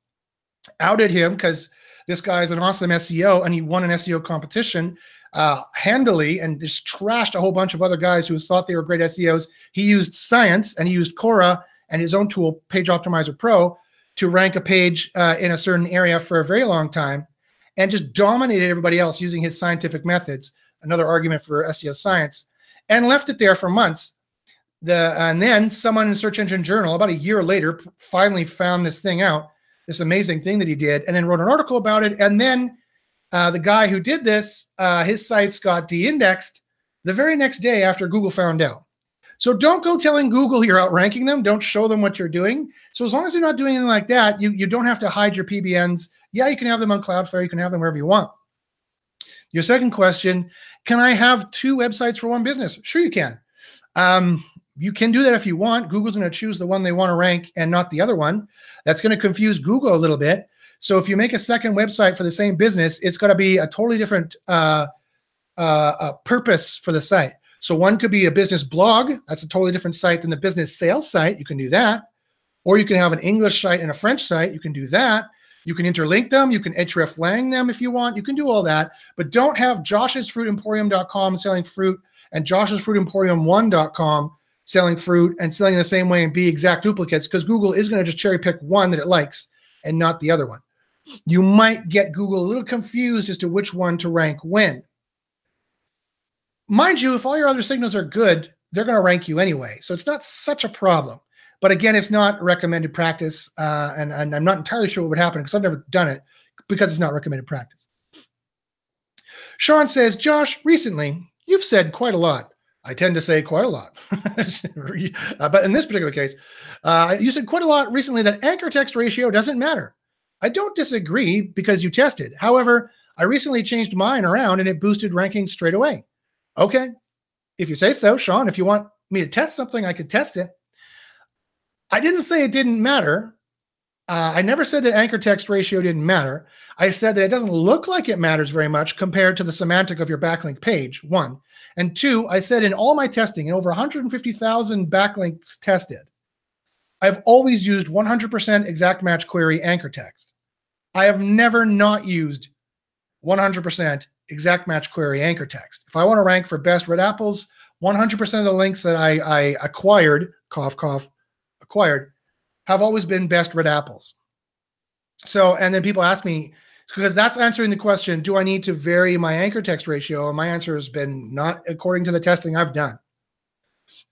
outed him because this guy is an awesome SEO and he won an SEO competition uh, handily and just trashed a whole bunch of other guys who thought they were great SEOs. He used science and he used Cora and his own tool, Page Optimizer Pro, to rank a page uh, in a certain area for a very long time and just dominated everybody else using his scientific methods. Another argument for SEO science and left it there for months the and then someone in search engine journal about a year later finally found this thing out this amazing thing that he did and then wrote an article about it. And then uh, the guy who did this uh, his sites got de-indexed the very next day after google found out. So don't go telling google you're outranking them. Don't show them what you're doing. So as long as you're not doing anything like that you, you don't have to hide your pbns yeah you can have them on cloudflare. You can have them wherever you want. Your second question can i have two websites for one business? Sure you can. Um, you can do that if you want. Google's going to choose the one they want to rank and not the other one. That's going to confuse Google a little bit. So if you make a second website for the same business, it's going to be a totally different uh, uh, uh, purpose for the site. So one could be a business blog. That's a totally different site than the business sales site. You can do that. Or you can have an English site and a French site. You can do that. You can interlink them. You can hreflang them if you want. You can do all that. But don't have josh'sfruitemporium.com selling fruit and josh'sfruitemporium1.com selling fruit and selling in the same way and be exact duplicates because Google is going to just cherry pick one that it likes and not the other one. You might get Google a little confused as to which one to rank when. Mind you, if all your other signals are good, they're going to rank you anyway. So it's not such a problem. But again, it's not recommended practice. Uh, and, and I'm not entirely sure what would happen because I've never done it because it's not recommended practice. Sean says, Josh, recently you've said quite a lot I tend to say quite a lot. *laughs* uh, but in this particular case, uh, you said quite a lot recently that anchor text ratio doesn't matter. I don't disagree because you tested. However, I recently changed mine around and it boosted rankings straight away. Okay. If you say so, Sean, if you want me to test something, I could test it. I didn't say it didn't matter. Uh, I never said that anchor text ratio didn't matter. I said that it doesn't look like it matters very much compared to the semantic of your backlink page, one. And two, I said in all my testing, in over 150,000 backlinks tested, I've always used 100% exact match query anchor text. I have never not used 100% exact match query anchor text. If I want to rank for best red apples, 100% of the links that I, I acquired, cough, cough, acquired, have always been best red apples. So, and then people ask me, because that's answering the question, do I need to vary my anchor text ratio? And my answer has been not according to the testing I've done.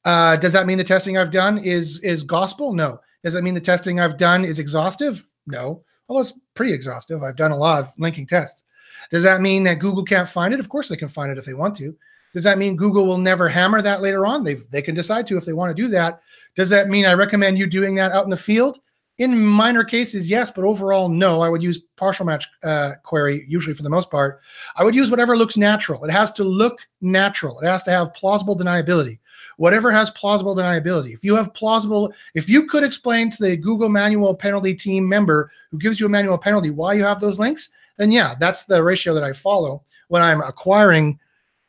Uh, does that mean the testing I've done is is gospel? No. Does that mean the testing I've done is exhaustive? No. Well, it's pretty exhaustive. I've done a lot of linking tests. Does that mean that Google can't find it? Of course they can find it if they want to. Does that mean Google will never hammer that later on? They they can decide to if they want to do that. Does that mean I recommend you doing that out in the field? In minor cases, yes, but overall, no. I would use partial match uh, query usually for the most part. I would use whatever looks natural. It has to look natural. It has to have plausible deniability. Whatever has plausible deniability. If you have plausible, if you could explain to the Google manual penalty team member who gives you a manual penalty why you have those links, then yeah, that's the ratio that I follow when I'm acquiring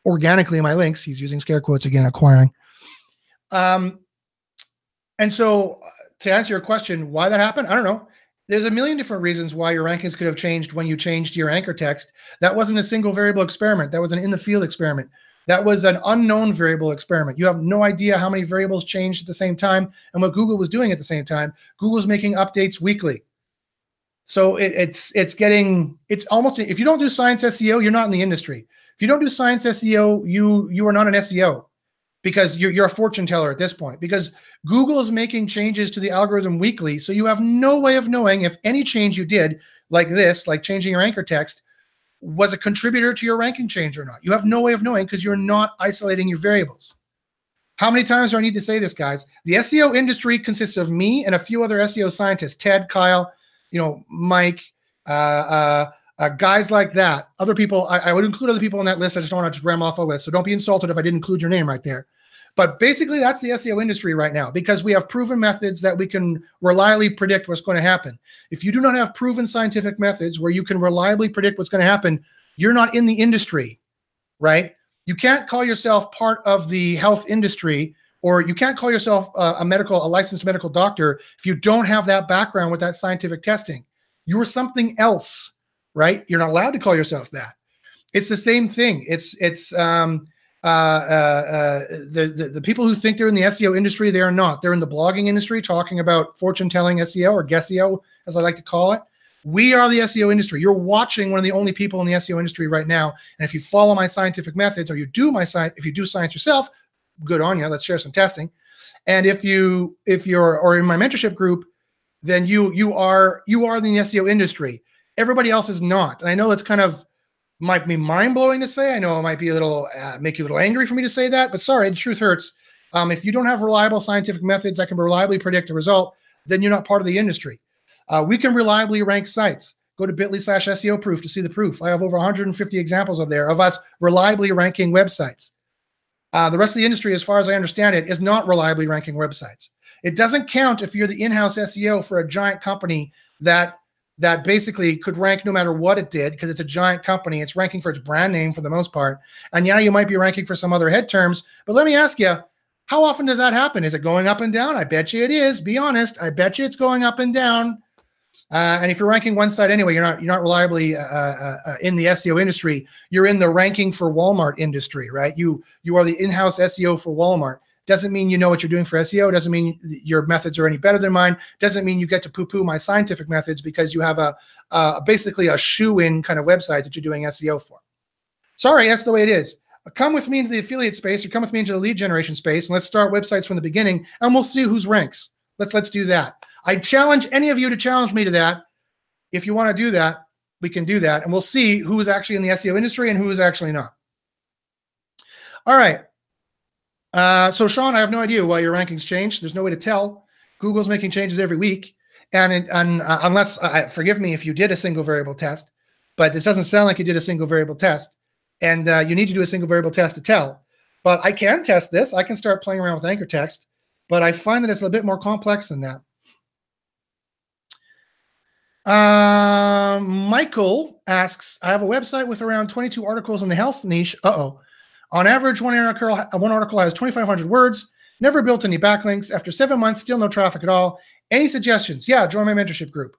organically my links. He's using scare quotes again, acquiring. Um, and so to answer your question, why that happened, I don't know. There's a million different reasons why your rankings could have changed when you changed your anchor text. That wasn't a single variable experiment. That was an in the field experiment. That was an unknown variable experiment. You have no idea how many variables changed at the same time and what Google was doing at the same time. Google's making updates weekly. So it, it's it's getting it's almost if you don't do science SEO, you're not in the industry. If you don't do science SEO, you you are not an SEO because you're, you're a fortune teller at this point because Google is making changes to the algorithm weekly. So you have no way of knowing if any change you did, like this, like changing your anchor text, was a contributor to your ranking change or not. You have no way of knowing because you're not isolating your variables. How many times do I need to say this, guys? The SEO industry consists of me and a few other SEO scientists, Ted, Kyle, you know, Mike, uh, uh, uh, guys like that. Other people, I, I, would include other people on that list. I just don't want to just ram off a list. So don't be insulted if I didn't include your name right there. But basically, that's the SEO industry right now because we have proven methods that we can reliably predict what's going to happen. If you do not have proven scientific methods where you can reliably predict what's going to happen, you're not in the industry, right? You can't call yourself part of the health industry or you can't call yourself a, a medical, a licensed medical doctor if you don't have that background with that scientific testing. You're something else, right? You're not allowed to call yourself that. It's the same thing. It's it's um, uh, uh, uh, the, the, the people who think they're in the SEO industry, they are not. They're in the blogging industry, talking about fortune telling SEO or SEO, as I like to call it. We are the SEO industry. You're watching one of the only people in the SEO industry right now. And if you follow my scientific methods, or you do my science, if you do science yourself, good on you. Let's share some testing. And if you if you're or in my mentorship group, then you you are you are in the SEO industry. Everybody else is not. And I know it's kind of might be mind blowing to say. I know it might be a little uh, make you a little angry for me to say that, but sorry, the truth hurts. Um, if you don't have reliable scientific methods that can reliably predict a result, then you're not part of the industry. Uh, we can reliably rank sites. Go to bit.ly slash SEO proof to see the proof. I have over 150 examples of there of us reliably ranking websites. Uh, the rest of the industry, as far as I understand it, is not reliably ranking websites. It doesn't count if you're the in-house SEO for a giant company that that basically could rank no matter what it did because it's a giant company. It's ranking for its brand name for the most part. And yeah, you might be ranking for some other head terms. But let me ask you, how often does that happen? Is it going up and down? I bet you it is. Be honest. I bet you it's going up and down. Uh, and if you're ranking one side anyway, you're not you're not reliably uh, uh, uh in the SEO industry. You're in the ranking for Walmart industry, right? You you are the in-house SEO for Walmart. Doesn't mean you know what you're doing for SEO. Doesn't mean your methods are any better than mine. Doesn't mean you get to poo-poo my scientific methods because you have a uh, basically a shoe-in kind of website that you're doing SEO for. Sorry, that's the way it is. Come with me into the affiliate space or come with me into the lead generation space and let's start websites from the beginning and we'll see who's ranks. Let's let's do that. I challenge any of you to challenge me to that. If you want to do that, we can do that and we'll see who is actually in the SEO industry and who is actually not. All right. Uh, so, Sean, I have no idea why your rankings changed. There's no way to tell. Google's making changes every week. And, it, and uh, unless, uh, forgive me if you did a single variable test, but this doesn't sound like you did a single variable test. And uh, you need to do a single variable test to tell. But I can test this. I can start playing around with anchor text, but I find that it's a bit more complex than that. Uh, Michael asks, I have a website with around 22 articles in the health niche. Uh-oh. On average, one article, one article has 2,500 words. Never built any backlinks. After seven months, still no traffic at all. Any suggestions? Yeah, join my mentorship group.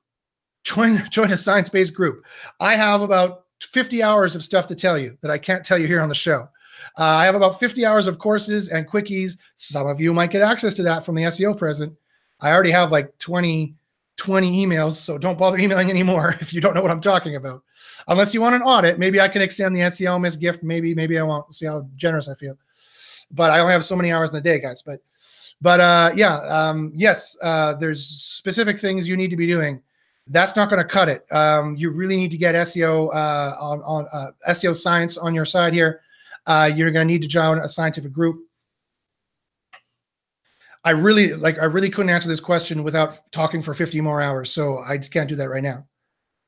Join, *laughs* join a science-based group. I have about 50 hours of stuff to tell you that I can't tell you here on the show. Uh, I have about 50 hours of courses and quickies. Some of you might get access to that from the SEOmas present. I already have like 20 20 emails, so don't bother emailing anymore *laughs* if you don't know what I'm talking about. Unless you want an audit, maybe I can extend the SEOmas gift. Maybe, maybe I won't. see how generous I feel. But I only have so many hours in the day, guys. But, but uh, yeah, um, yes, uh, there's specific things you need to be doing. That's not going to cut it. Um, you really need to get SEO uh, on, on uh, SEO science on your side here. Uh, you're going to need to join a scientific group. I really like I really couldn't answer this question without talking for 50 more hours. So I can't do that right now.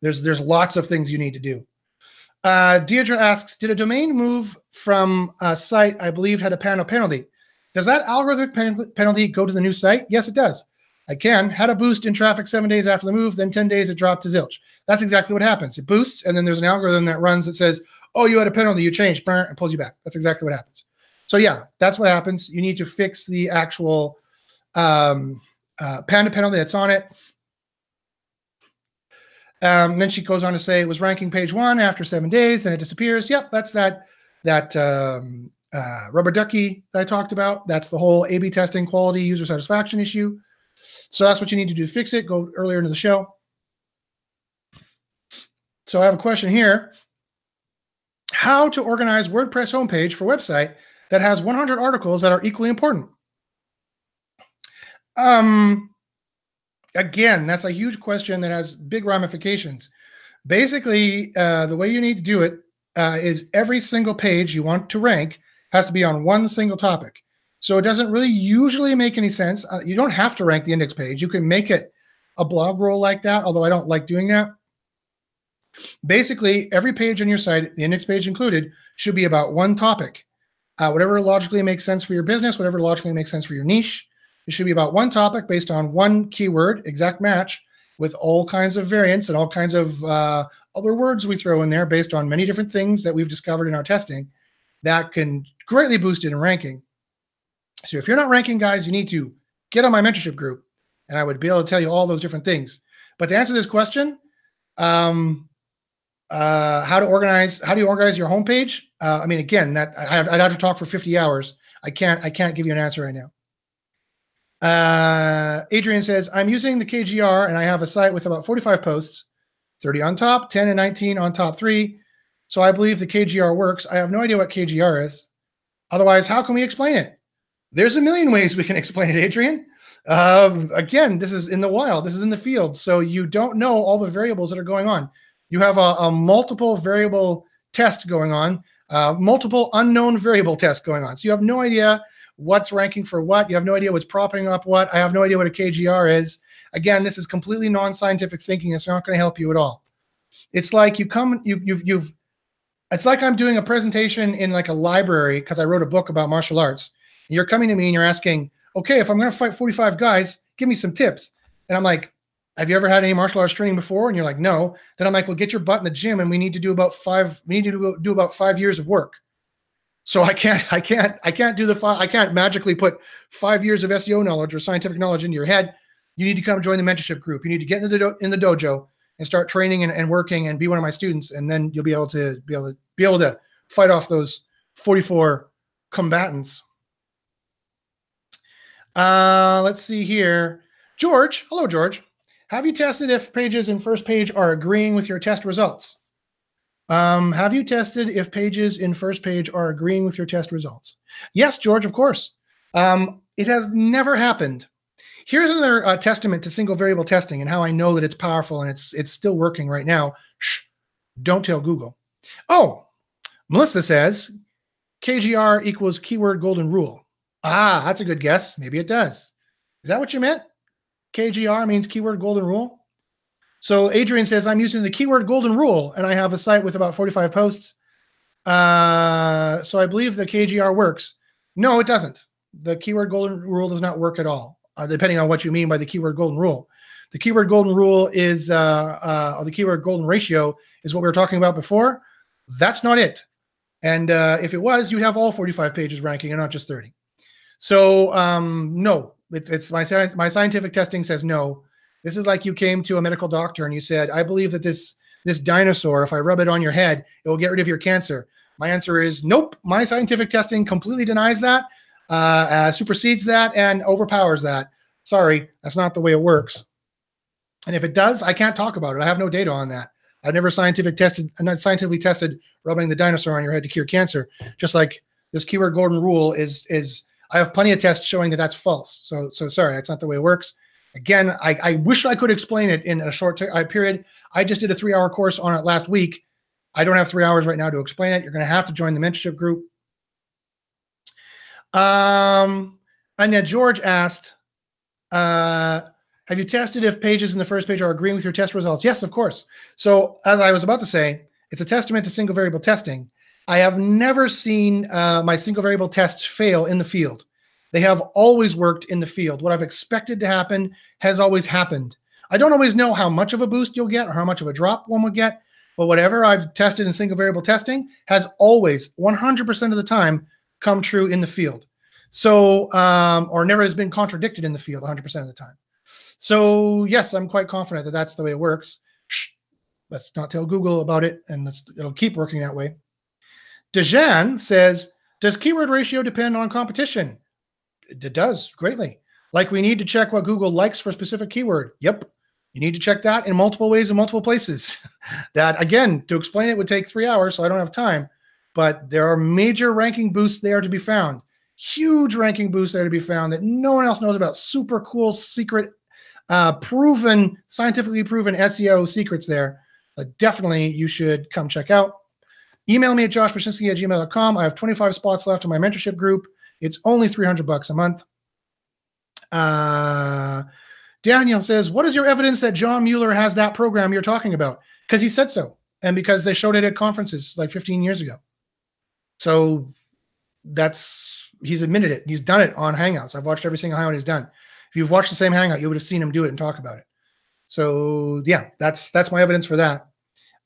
There's there's lots of things you need to do. Uh, Deirdre asks, did a domain move from a site I believe had a Panda penalty? Does that algorithmic pen- penalty go to the new site? Yes, it does. I can. Had a boost in traffic seven days after the move, then 10 days it dropped to zilch. That's exactly what happens. It boosts, and then there's an algorithm that runs that says, oh, you had a penalty, you changed, and pulls you back. That's exactly what happens. So yeah, that's what happens. You need to fix the actual um, uh, Panda penalty that's on it. Um, then she goes on to say it was ranking page one after seven days, then it disappears. Yep, that's that that um, uh, rubber ducky that I talked about. That's the whole A/B testing quality user satisfaction issue. So that's what you need to do to fix it. Go earlier into the show. So I have a question here: How to organize WordPress homepage for website that has 100 articles that are equally important? Um, again, that's a huge question that has big ramifications. Basically, uh, the way you need to do it uh, is every single page you want to rank has to be on one single topic. So it doesn't really usually make any sense. Uh, you don't have to rank the index page. You can make it a blog roll like that, although I don't like doing that. Basically, every page on your site, the index page included, should be about one topic. Uh, whatever logically makes sense for your business, whatever logically makes sense for your niche. It should be about one topic based on one keyword, exact match, with all kinds of variants and all kinds of uh, other words we throw in there based on many different things that we've discovered in our testing that can greatly boost it in ranking. So if you're not ranking, guys, you need to get on my mentorship group, and I would be able to tell you all those different things. But to answer this question, um, uh, how to organize, how do you organize your homepage? Uh, I mean, again, that I, I'd have to talk for 50 hours. I can't, I can't give you an answer right now. Uh, Adrian says, I'm using the KGR and I have a site with about 45 posts, 30 on top, 10 and 19 on top three. So I believe the KGR works. I have no idea what KGR is. Otherwise, how can we explain it? There's a million ways we can *laughs* explain it, Adrian. Um, again, this is in the wild, this is in the field. So you don't know all the variables that are going on. You have a, a multiple variable test going on, uh, multiple unknown variable test going on. So you have no idea what's ranking for what. You have no idea what's propping up what. I have no idea what a KGR is. Again, this is completely non-scientific thinking. It's not going to help you at all. It's like you come, you, you've, you've, it's like I'm doing a presentation in like a library because I wrote a book about martial arts. You're coming to me and you're asking, okay, if I'm going to fight 45 guys, give me some tips. And I'm like, have you ever had any martial arts training before? And you're like, no. Then I'm like, well, get your butt in the gym and we need to do about five, we need to do, do about five years of work. So I can't, I can't, I can't do the I can't magically put five years of SEO knowledge or scientific knowledge into your head. You need to come join the mentorship group. You need to get in the do- in the dojo and start training and, and working and be one of my students, and then you'll be able to be able to be able to fight off those 44 combatants. Uh, let's see here. George, hello, George. Have you tested if pages in first page are agreeing with your test results? Um, have you tested if pages in first page are agreeing with your test results? Yes, George, of course. Um, it has never happened. Here's another uh, testament to single variable testing and how I know that it's powerful and it's it's still working right now. Shh, don't tell Google. Oh, Melissa says KGR equals keyword golden rule. Ah, that's a good guess. Maybe it does. Is that what you meant? KGR means keyword golden rule. So Adrian says, I'm using the keyword golden rule and I have a site with about 45 posts. Uh, so I believe the KGR works. No, it doesn't. The keyword golden rule does not work at all, uh, depending on what you mean by the keyword golden rule. The keyword golden rule is, uh, uh, or the keyword golden ratio is what we were talking about before. That's not it. And uh, if it was, you'd have all 45 pages ranking and not just 30. So um, no, it's, it's my my scientific testing says no. This is like you came to a medical doctor and you said, "I believe that this this dinosaur, if I rub it on your head, it will get rid of your cancer." My answer is nope. My scientific testing completely denies that, uh, uh, supersedes that, and overpowers that. Sorry, that's not the way it works. And if it does, I can't talk about it. I have no data on that. I've never scientific tested, not scientifically tested rubbing the dinosaur on your head to cure cancer. Just like this keyword golden rule is is I have plenty of tests showing that that's false. So, so sorry, that's not the way it works. Again, I, I wish I could explain it in a short t- uh, period. I just did a three hour course on it last week. I don't have three hours right now to explain it. You're going to have to join the mentorship group. Um, and then George asked, uh, have you tested if pages in the first page are agreeing with your test results? Yes, of course. So as I was about to say, it's a testament to single variable testing. I have never seen uh, my single variable tests fail in the field. They have always worked in the field. What I've expected to happen has always happened. I don't always know how much of a boost you'll get or how much of a drop one would get, but whatever I've tested in single variable testing has always 100% of the time come true in the field. So, um, or never has been contradicted in the field 100% of the time. So, yes, I'm quite confident that that's the way it works. Shh, let's not tell Google about it, and it'll keep working that way. Dejan says, Does keyword ratio depend on competition? It does greatly. Like we need to check what Google likes for a specific keyword. Yep. You need to check that in multiple ways in multiple places. *laughs* that, again, to explain it would take three hours, so I don't have time. But there are major ranking boosts there to be found. Huge ranking boosts there to be found that no one else knows about. Super cool, secret, uh, proven, scientifically proven SEO secrets there. But definitely you should come check out. Email me at joshbachynski at gmail.com. I have 25 spots left in my mentorship group. It's only 300 bucks a month. Uh, Daniel says, What is your evidence that John Mueller has that program you're talking about? Because he said so, and because they showed it at conferences like 15 years ago. So that's, he's admitted it. He's done it on Hangouts. I've watched every single Hangout he's done. If you've watched the same Hangout, you would have seen him do it and talk about it. So yeah, that's that's my evidence for that.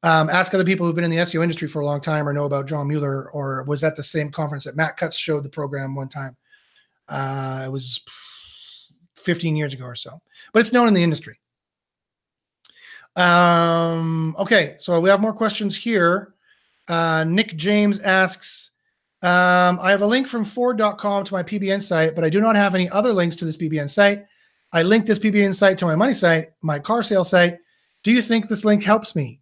Um, ask other people who've been in the SEO industry for a long time or know about John Mueller or was at the same conference that Matt Cutts showed the program one time. Uh, it was 15 years ago or so, but it's known in the industry. Um, okay, so we have more questions here. Uh, Nick James asks, um, I have a link from Ford.com to my PBN site, but I do not have any other links to this PBN site. I linked this PBN site to my money site, my car sale site. Do you think this link helps me?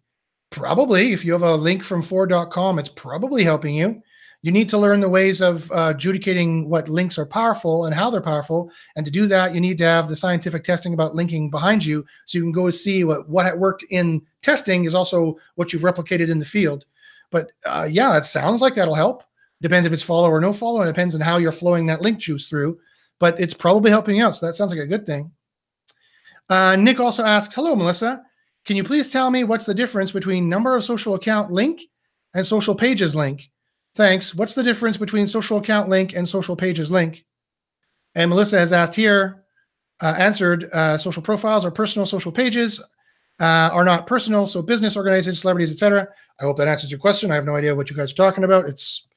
Probably. If you have a link from Ford.com, it's probably helping you. You need to learn the ways of uh, adjudicating what links are powerful and how they're powerful. And to do that, you need to have the scientific testing about linking behind you so you can go see what, what worked in testing is also what you've replicated in the field. But uh, yeah, it sounds like that'll help. Depends if it's follow or no follow. It depends on how you're flowing that link juice through. But it's probably helping out. So that sounds like a good thing. Uh, Nick also asks Hello, Melissa. Can you please tell me what's the difference between number of social account link and social pages link? Thanks. What's the difference between social account link and social pages link? And Melissa has asked here, uh, answered uh, social profiles or personal social pages uh, are not personal, so business, organizations, celebrities, etc. I hope that answers your question. I have no idea what you guys are talking about. It's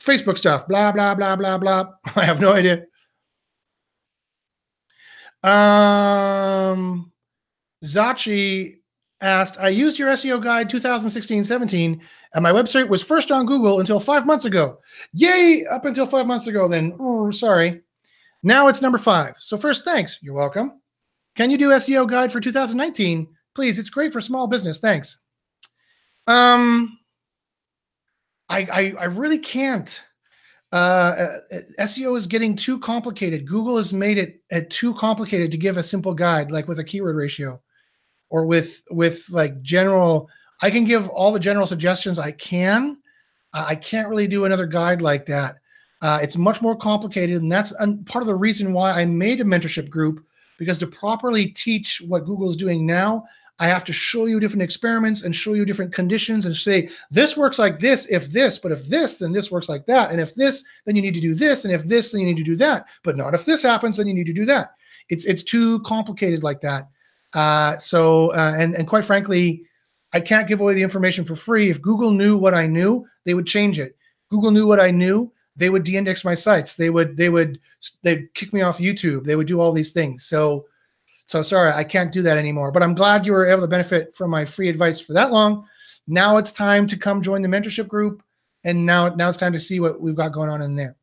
Facebook stuff, blah blah blah blah blah. *laughs* I have no idea. Um, Zachi asked, I used your SEO guide 2016 17, and my website was first on Google until five months ago. Yay! Up until five months ago, then. Oh, sorry. Now it's number five. So, first, thanks. You're welcome. Can you do SEO guide for 2019? Please, it's great for small business. Thanks. Um, I, I, I really can't. Uh, uh SEO is getting too complicated. Google has made it uh, too complicated to give a simple guide, like with a keyword ratio or with with like general i can give all the general suggestions i can uh, i can't really do another guide like that uh, it's much more complicated and that's part of the reason why i made a mentorship group because to properly teach what Google's doing now, I have to show you different experiments and show you different conditions and say, this works like this if this, but if this, then this works like that. And if this, then you need to do this. And if this, then you need to do that. But not if this happens, then you need to do that. It's it's too complicated like that. Uh, so uh, and and quite frankly, I can't give away the information for free. If Google knew what I knew, they would change it. Google knew what I knew, they would de-index my sites. They would they would they'd kick me off YouTube. They would do all these things. So so sorry, I can't do that anymore. But I'm glad you were able to benefit from my free advice for that long. Now it's time to come join the mentorship group, and now now it's time to see what we've got going on in there.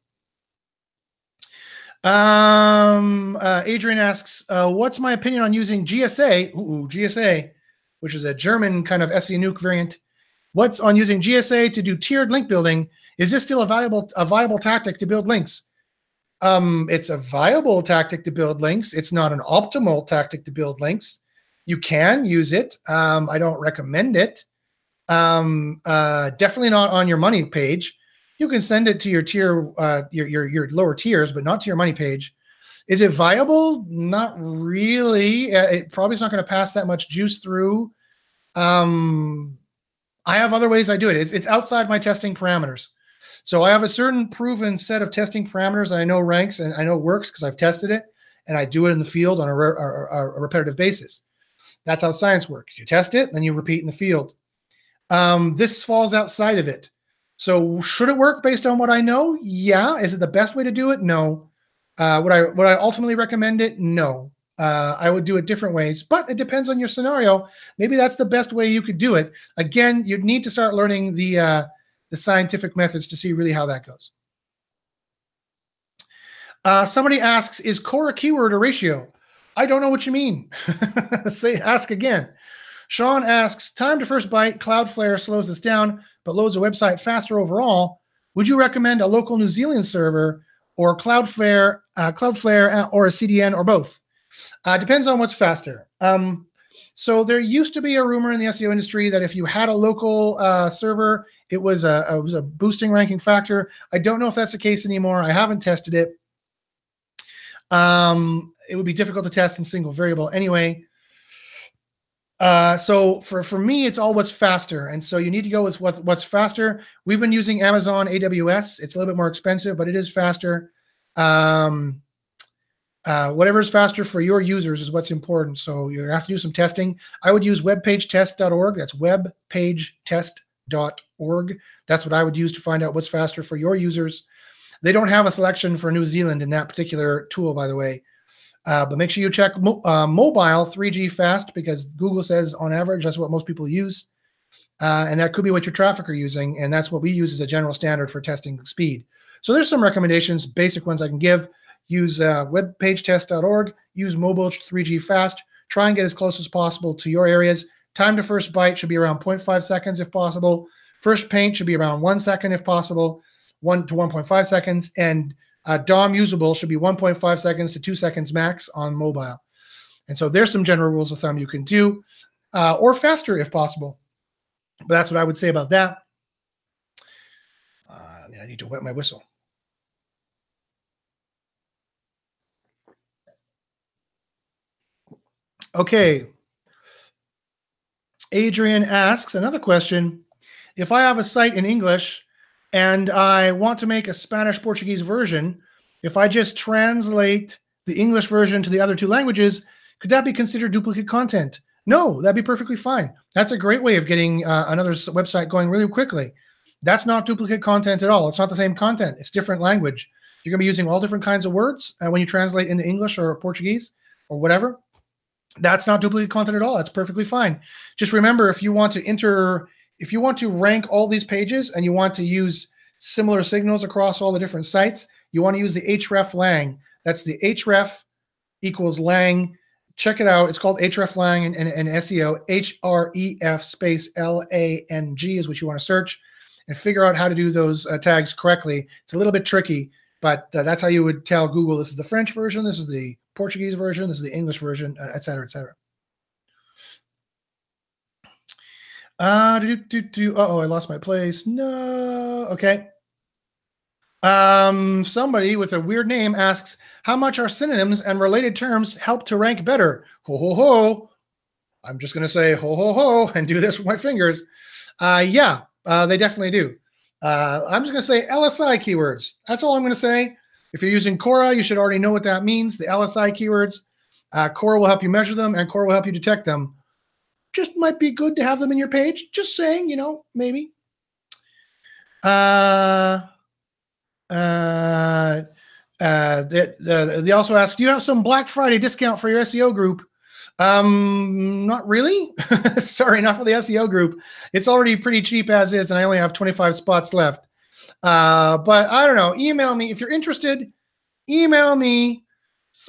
Um, uh, Adrian asks, uh, "What's my opinion on using GSA? Ooh, GSA, which is a German kind of SENuke variant. What's on using GSA to do tiered link building? Is this still a viable a viable tactic to build links? Um, it's a viable tactic to build links. It's not an optimal tactic to build links. You can use it. Um, I don't recommend it. Um, uh, definitely not on your money page. You can send it to your tier, uh, your, your your lower tiers, but not to your money page. Is it viable? Not really. Uh, it probably is not going to pass that much juice through. Um, I have other ways I do it. It's, it's outside my testing parameters. So I have a certain proven set of testing parameters I know ranks and I know works because I've tested it and I do it in the field on a, a, a, repetitive basis. That's how science works. You test it, then you repeat in the field. Um, this falls outside of it. So should it work based on what I know? Yeah. Is it the best way to do it? No. Uh, would I would I ultimately recommend it? No. Uh, I would do it different ways, but it depends on your scenario. Maybe that's the best way you could do it. Again, you'd need to start learning the uh, the scientific methods to see really how that goes. Uh, somebody asks, is core a keyword or ratio? I don't know what you mean. *laughs* Say, ask again. Sean asks, time to first byte, Cloudflare slows us down, but loads a website faster overall. Would you recommend a local New Zealand server or Cloudflare, uh, Cloudflare or a CDN or both? Uh, depends on what's faster. Um, so there used to be a rumor in the SEO industry that if you had a local uh, server, it was a it was a boosting ranking factor. I don't know if that's the case anymore. I haven't tested it. Um, it would be difficult to test in single variable anyway. Uh, so for for me, it's all what's faster, and so you need to go with what, what's faster. We've been using Amazon AWS. It's a little bit more expensive, but it is faster. Um, uh, whatever is faster for your users is what's important. So you have to do some testing. I would use webpagetest.org. That's webpagetest.org. That's what I would use to find out what's faster for your users. They don't have a selection for New Zealand in that particular tool, by the way. Uh, but make sure you check mo- uh, mobile 3G fast because Google says on average that's what most people use. Uh, and that could be what your traffic are using. And that's what we use as a general standard for testing speed. So there's some recommendations, basic ones I can give use uh, webpagetest.org, use mobile 3G fast, try and get as close as possible to your areas. Time to first byte should be around 0.5 seconds if possible. First paint should be around one second if possible, one to 1.5 seconds. And uh, DOM usable should be 1.5 seconds to two seconds max on mobile. And so there's some general rules of thumb you can do, uh, or faster if possible. But that's what I would say about that. Uh, I need to wet my whistle. Okay. Adrian asks another question. If I have a site in English and I want to make a Spanish Portuguese version, if I just translate the English version to the other two languages, could that be considered duplicate content? No, that'd be perfectly fine. That's a great way of getting uh, another website going really quickly. That's not duplicate content at all. It's not the same content. It's different language. You're going to be using all different kinds of words uh, when you translate into English or Portuguese or whatever that's not duplicate content at all. That's perfectly fine. Just remember if you want to enter, if you want to rank all these pages and you want to use similar signals across all the different sites, you want to use the href lang. That's the href equals lang. Check it out. It's called href lang and, and, and SEO. H R E F space L A N G is what you want to search and figure out how to do those uh, tags correctly. It's a little bit tricky, but uh, that's how you would tell Google this is the French version, this is the Portuguese version, this is the English version, uh, et cetera, et cetera. Uh, do, do, do, oh, I lost my place. No. Okay. Um, somebody with a weird name asks, "How much are synonyms and related terms help to rank better?" Ho ho ho! I'm just gonna say ho ho ho and do this with my fingers. Uh, yeah, uh, they definitely do. Uh, I'm just gonna say LSI keywords. That's all I'm gonna say. If you're using Cora, you should already know what that means. The LSI keywords. Uh, Cora will help you measure them, and Cora will help you detect them. Just might be good to have them in your page. Just saying, you know, maybe. Uh, uh, uh, they, they also ask, do you have some Black Friday discount for your SEO group? Um, not really. *laughs* Sorry, not for the SEO group. It's already pretty cheap as is, and I only have 25 spots left. Uh, but I don't know. Email me if you're interested. Email me.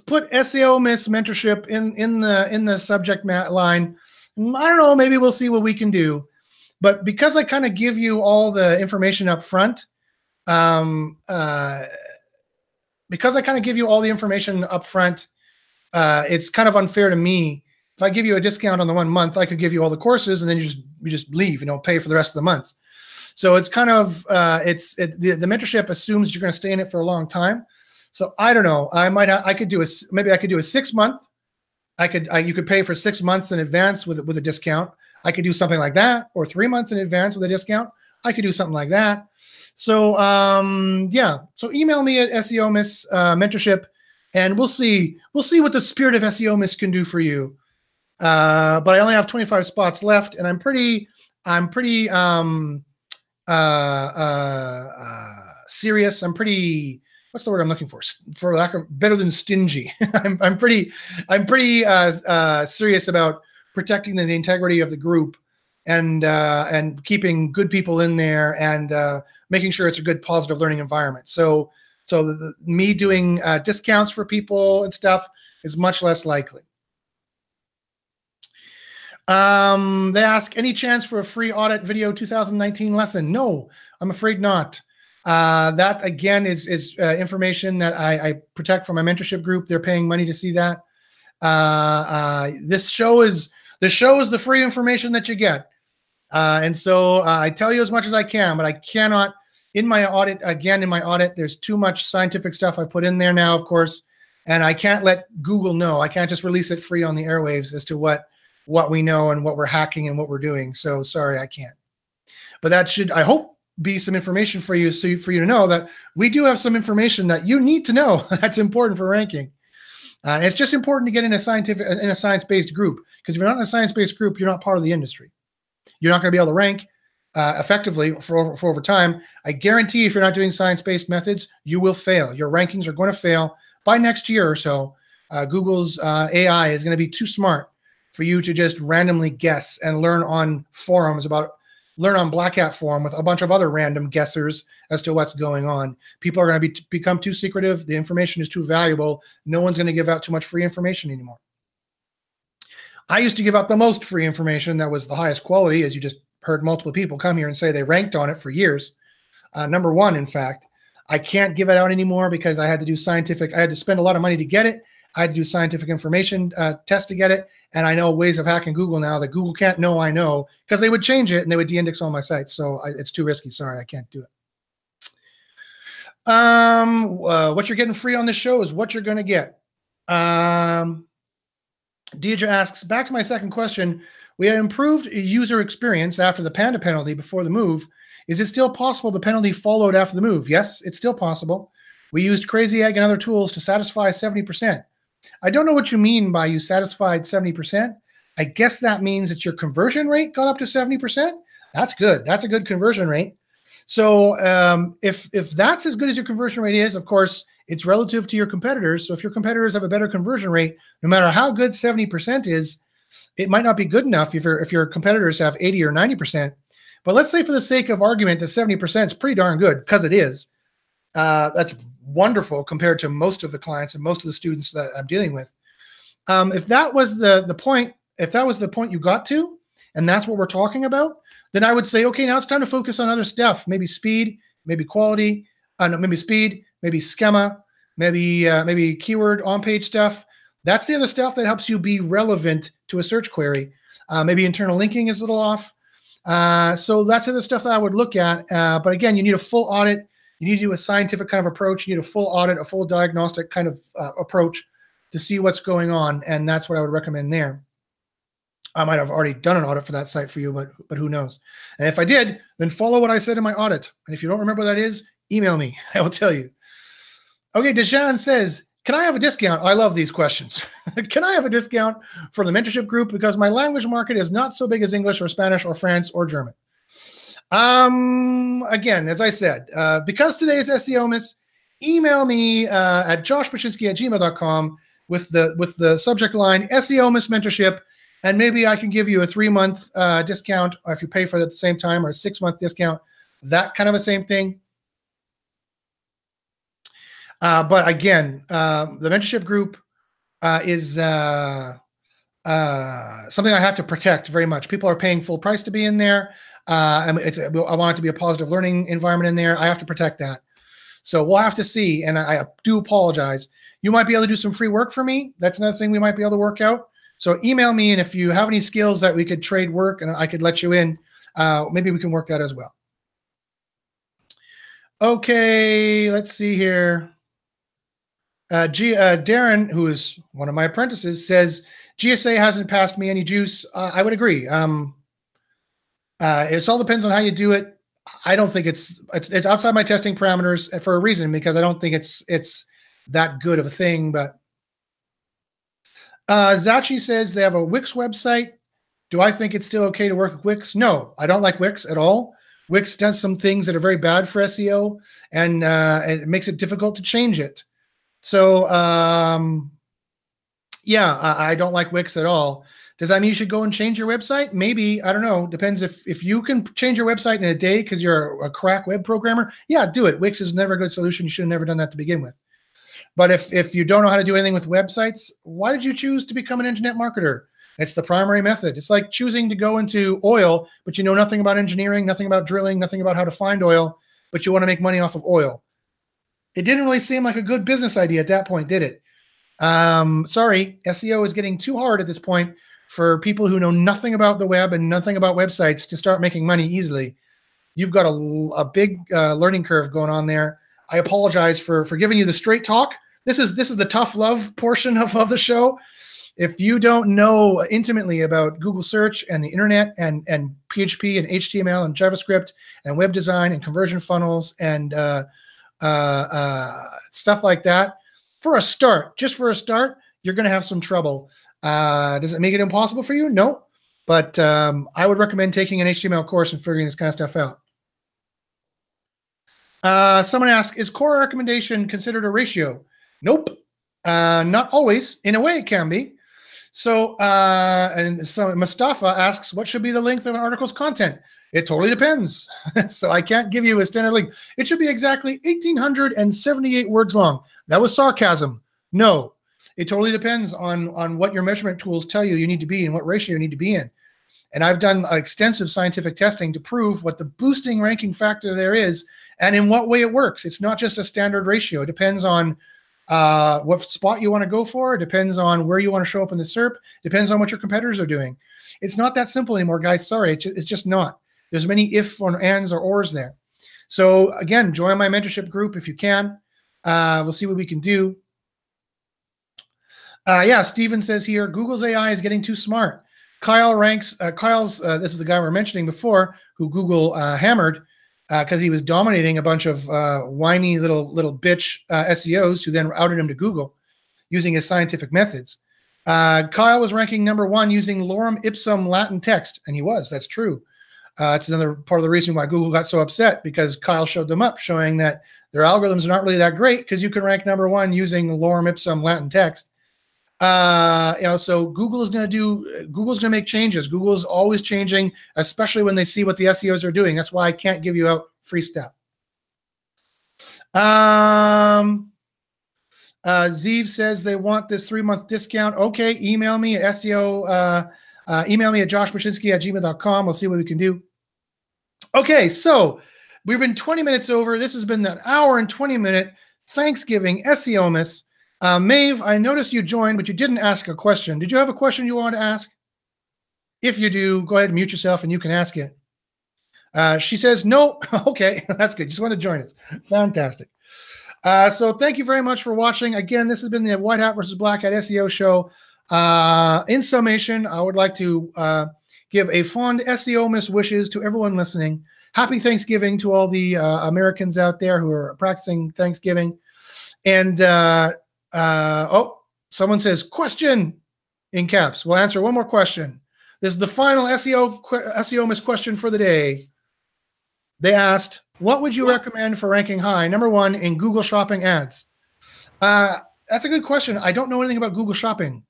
Put SEOmas mentorship in in the in the subject line. I don't know. Maybe we'll see what we can do. But because I kind of give you all the information up front, um, uh, because I kind of give you all the information up front, uh, it's kind of unfair to me. If I give you a discount on the one month, I could give you all the courses, and then you just you just leave, you know, pay for the rest of the months. So it's kind of uh, it's it, the, the mentorship assumes you're going to stay in it for a long time. So I don't know. I might I could do a maybe I could do a six month. I could I, you could pay for six months in advance with with a discount. I could do something like that, or three months in advance with a discount. I could do something like that. So um, yeah, so email me at SEOmas uh, Mentorship, and we'll see we'll see what the spirit of SEOmas can do for you. Uh, but I only have 25 spots left, and I'm pretty I'm pretty um, uh, uh, uh, serious. I'm pretty what's the word I'm looking for? For lack of better than stingy. *laughs* I'm, I'm pretty I'm pretty uh, uh, serious about protecting the, the, integrity of the group and uh, and keeping good people in there and uh, making sure it's a good positive learning environment. So so the, the, me doing uh, discounts for people and stuff is much less likely. Um, they ask any chance for a free audit video 2019 lesson? No, I'm afraid not. Uh, that again is is uh, information that I, I, protect from my mentorship group. They're paying money to see that. Uh, uh this show is the show is the free information that you get. Uh, and so uh, I tell you as much as I can, but I cannot in my audit again in my audit. There's too much scientific stuff I put in there now, of course, and I can't let Google know. I can't just release it free on the airwaves as to what what we know and what we're hacking and what we're doing. So sorry, I can't. But that should I hope be some information for you so you, for you to know that we do have some information that you need to know *laughs* that's important for ranking. Uh, it's just important to get in a scientific in a science-based group because if you're not in a science-based group, you're not part of the industry. You're not going to be able to rank uh, effectively for over, for over time. I guarantee if you're not doing science-based methods, you will fail. Your rankings are going to fail by next year or so. Uh, Google's uh, AI is going to be too smart for you to just randomly guess and learn on forums about learn on Black Hat Forum with a bunch of other random guessers as to what's going on. People are going to be become too secretive. The information is too valuable. No one's going to give out too much free information anymore. I used to give out the most free information that was the highest quality, as you just heard multiple people come here and say they ranked on it for years. Uh, number one, in fact, I can't give it out anymore because I had to do scientific. I had to spend a lot of money to get it. I had to do scientific information uh, test to get it, and I know ways of hacking Google now that Google can't know I know because they would change it and they would de-index all my sites. So I, it's too risky. Sorry, I can't do it. Um, uh, what you're getting free on this show is what you're going to get. Um, Deidre asks, back to my second question. We had improved user experience after the Panda penalty before the move. Is it still possible the penalty followed after the move? Yes, it's still possible. We used Crazy Egg and other tools to satisfy 70%. I don't know what you mean by you satisfied 70%. I guess that means that your conversion rate got up to 70%. That's good. That's a good conversion rate. So um, if if that's as good as your conversion rate is, of course, it's relative to your competitors. So if your competitors have a better conversion rate, no matter how good 70% is, it might not be good enough if your if your competitors have 80 or 90%. But let's say for the sake of argument that 70% is pretty darn good because it is. Uh, that's wonderful compared to most of the clients and most of the students that I'm dealing with. Um, if that was the the point, if that was the point you got to, and that's what we're talking about, then I would say, okay, now it's time to focus on other stuff. Maybe speed, maybe quality, uh, no, maybe speed, maybe schema, maybe uh, maybe keyword on page stuff. That's the other stuff that helps you be relevant to a search query. Uh, maybe internal linking is a little off. Uh, so that's the other stuff that I would look at. Uh, but again, you need a full audit You need to do a scientific kind of approach. You need a full audit, a full diagnostic kind of uh, approach to see what's going on, and that's what I would recommend there. I might have already done an audit for that site for you, but but who knows? And if I did, then follow what I said in my audit. And if you don't remember what that is, email me. *laughs* I will tell you. Okay, Dejan says, "Can I have a discount?" I love these questions. *laughs* Can I have a discount for the mentorship group because my language market is not so big as English or Spanish or France or German? Um, again, as I said, uh, because today is SEOmas, email me uh, at joshbachynski at gmail.com with the with the subject line SEOmas mentorship and maybe I can give you a three month uh, discount or if you pay for it at the same time or a six month discount, that kind of a same thing. Uh, but again, uh, the mentorship group uh, is uh, uh, something I have to protect very much. People are paying full price to be in there. I want it to be a positive learning environment in there. I have to protect that. So we'll have to see. And I, I do apologize. You might be able to do some free work for me. That's another thing we might be able to work out. So email me, and if you have any skills that we could trade work and I could let you in, uh, maybe we can work that as well. Okay, let's see here. Uh, G, uh, Darren, who is one of my apprentices, says GSA hasn't passed me any juice. Uh, I would agree. Um, uh, it all depends on how you do it. I don't think it's, it's it's outside my testing parameters for a reason because I don't think it's it's that good of a thing. But uh, Zachi says they have a Wix website. Do I think it's still okay to work with Wix? No, I don't like Wix at all. Wix does some things that are very bad for SEO, and uh, it makes it difficult to change it. So, um, yeah, I, I don't like Wix at all. Does that mean you should go and change your website? Maybe I don't know. Depends if if you can change your website in a day because you're a crack web programmer. Yeah, do it. Wix is never a good solution. You should have never done that to begin with. But if if you don't know how to do anything with websites, why did you choose to become an internet marketer? It's the primary method. It's like choosing to go into oil, but you know nothing about engineering, nothing about drilling, nothing about how to find oil, but you want to make money off of oil. It didn't really seem like a good business idea at that point, did it? Um, sorry, SEO is getting too hard at this point for people who know nothing about the web and nothing about websites to start making money easily. You've got a, a big uh, learning curve going on there. I apologize for for giving you the straight talk. This is this is the tough love portion of, of the show. If you don't know intimately about Google search and the internet and and PHP and HTML and JavaScript and web design and conversion funnels and uh, uh, uh, stuff like that, for a start, just for a start, you're going to have some trouble. Uh, does it make it impossible for you? No, but um, I would recommend taking an HTML course and figuring this kind of stuff out. Uh, someone asked, is core recommendation considered a ratio? Nope. Uh, not always. In a way, it can be. So, uh, and so Mustafa asks, what should be the length of an article's content? It totally depends. *laughs* so I can't give you a standard length. It should be exactly 1,878 words long. That was sarcasm. No, it totally depends on on what your measurement tools tell you you need to be and what ratio you need to be in. And I've done extensive scientific testing to prove what the boosting ranking factor there is and in what way it works. It's not just a standard ratio. It depends on uh, what spot you want to go for. It depends on where you want to show up in the SERP. Depends on what your competitors are doing. It's not that simple anymore, guys. Sorry, it's just not. There's many if or ands or ors there. So again, join my mentorship group if you can. Uh, we'll see what we can do. Uh, yeah, Steven says here, Google's AI is getting too smart. Kyle ranks, uh, Kyle's, uh, this is the guy we are mentioning before, who Google uh, hammered because uh, he was dominating a bunch of uh, whiny little little bitch SEOs who then outed him to Google using his scientific methods. Kyle was ranking number one using lorem ipsum Latin text, and he was. That's true. Uh, it's another part of the reason why Google got so upset because Kyle showed them up, showing that their algorithms are not really that great because you can rank number one using lorem ipsum Latin text. Uh, you know, so Google is going to do, Google's going to make changes. Google's always changing, especially when they see what the SEOs are doing. That's why I can't give you out free stuff. Um, uh, Zeev says they want this three month discount. Okay, email me at SEO, uh, uh, email me at joshbachynski at gmail.com. We'll see what we can do. Okay, so we've been 20 minutes over. This has been an hour and 20 minute Thanksgiving SEOmas. Uh, Maeve, I noticed you joined, but you didn't ask a question. Did you have a question you wanted to ask? If you do, go ahead and mute yourself and you can ask it. Uh, she says, no. *laughs* okay, *laughs* that's good. Just want to join us. Fantastic. Uh, so thank you very much for watching. Again, this has been the White Hat versus Black Hat SEO show. Uh, in summation, I would like to uh, give a fond SEOmas wishes to everyone listening. Happy Thanksgiving to all the uh, Americans out there who are practicing Thanksgiving. And uh, oh, someone says question in caps. We'll answer one more question. This is the final SEO SEOmas question for the day. They asked, "What would you recommend for ranking high? Number one in Google Shopping ads." Uh, that's a good question. I don't know anything about Google Shopping.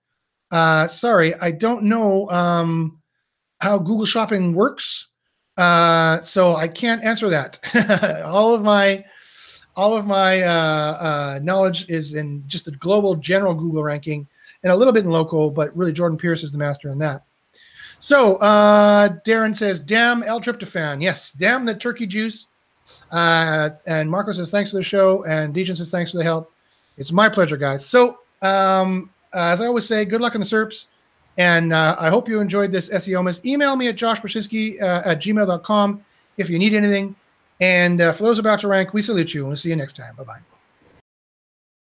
Uh, sorry, I don't know um, how Google Shopping works, uh, so I can't answer that. *laughs* all of my all of my uh, uh, knowledge is in just the global general Google ranking and a little bit in local, but really Jordan Pierce is the master in that. So uh, Darren says, "Damn L-tryptophan." Yes, damn the turkey juice. Uh, and Marco says, "Thanks for the show," and Dejan says, "Thanks for the help." It's my pleasure, guys. So um, as I always say, good luck in the SERPs. And uh, I hope you enjoyed this SEOmas. Email me at joshbachynski uh, at gmail.com if you need anything. And uh, for those about to rank, we salute you. and We'll see you next time. Bye bye.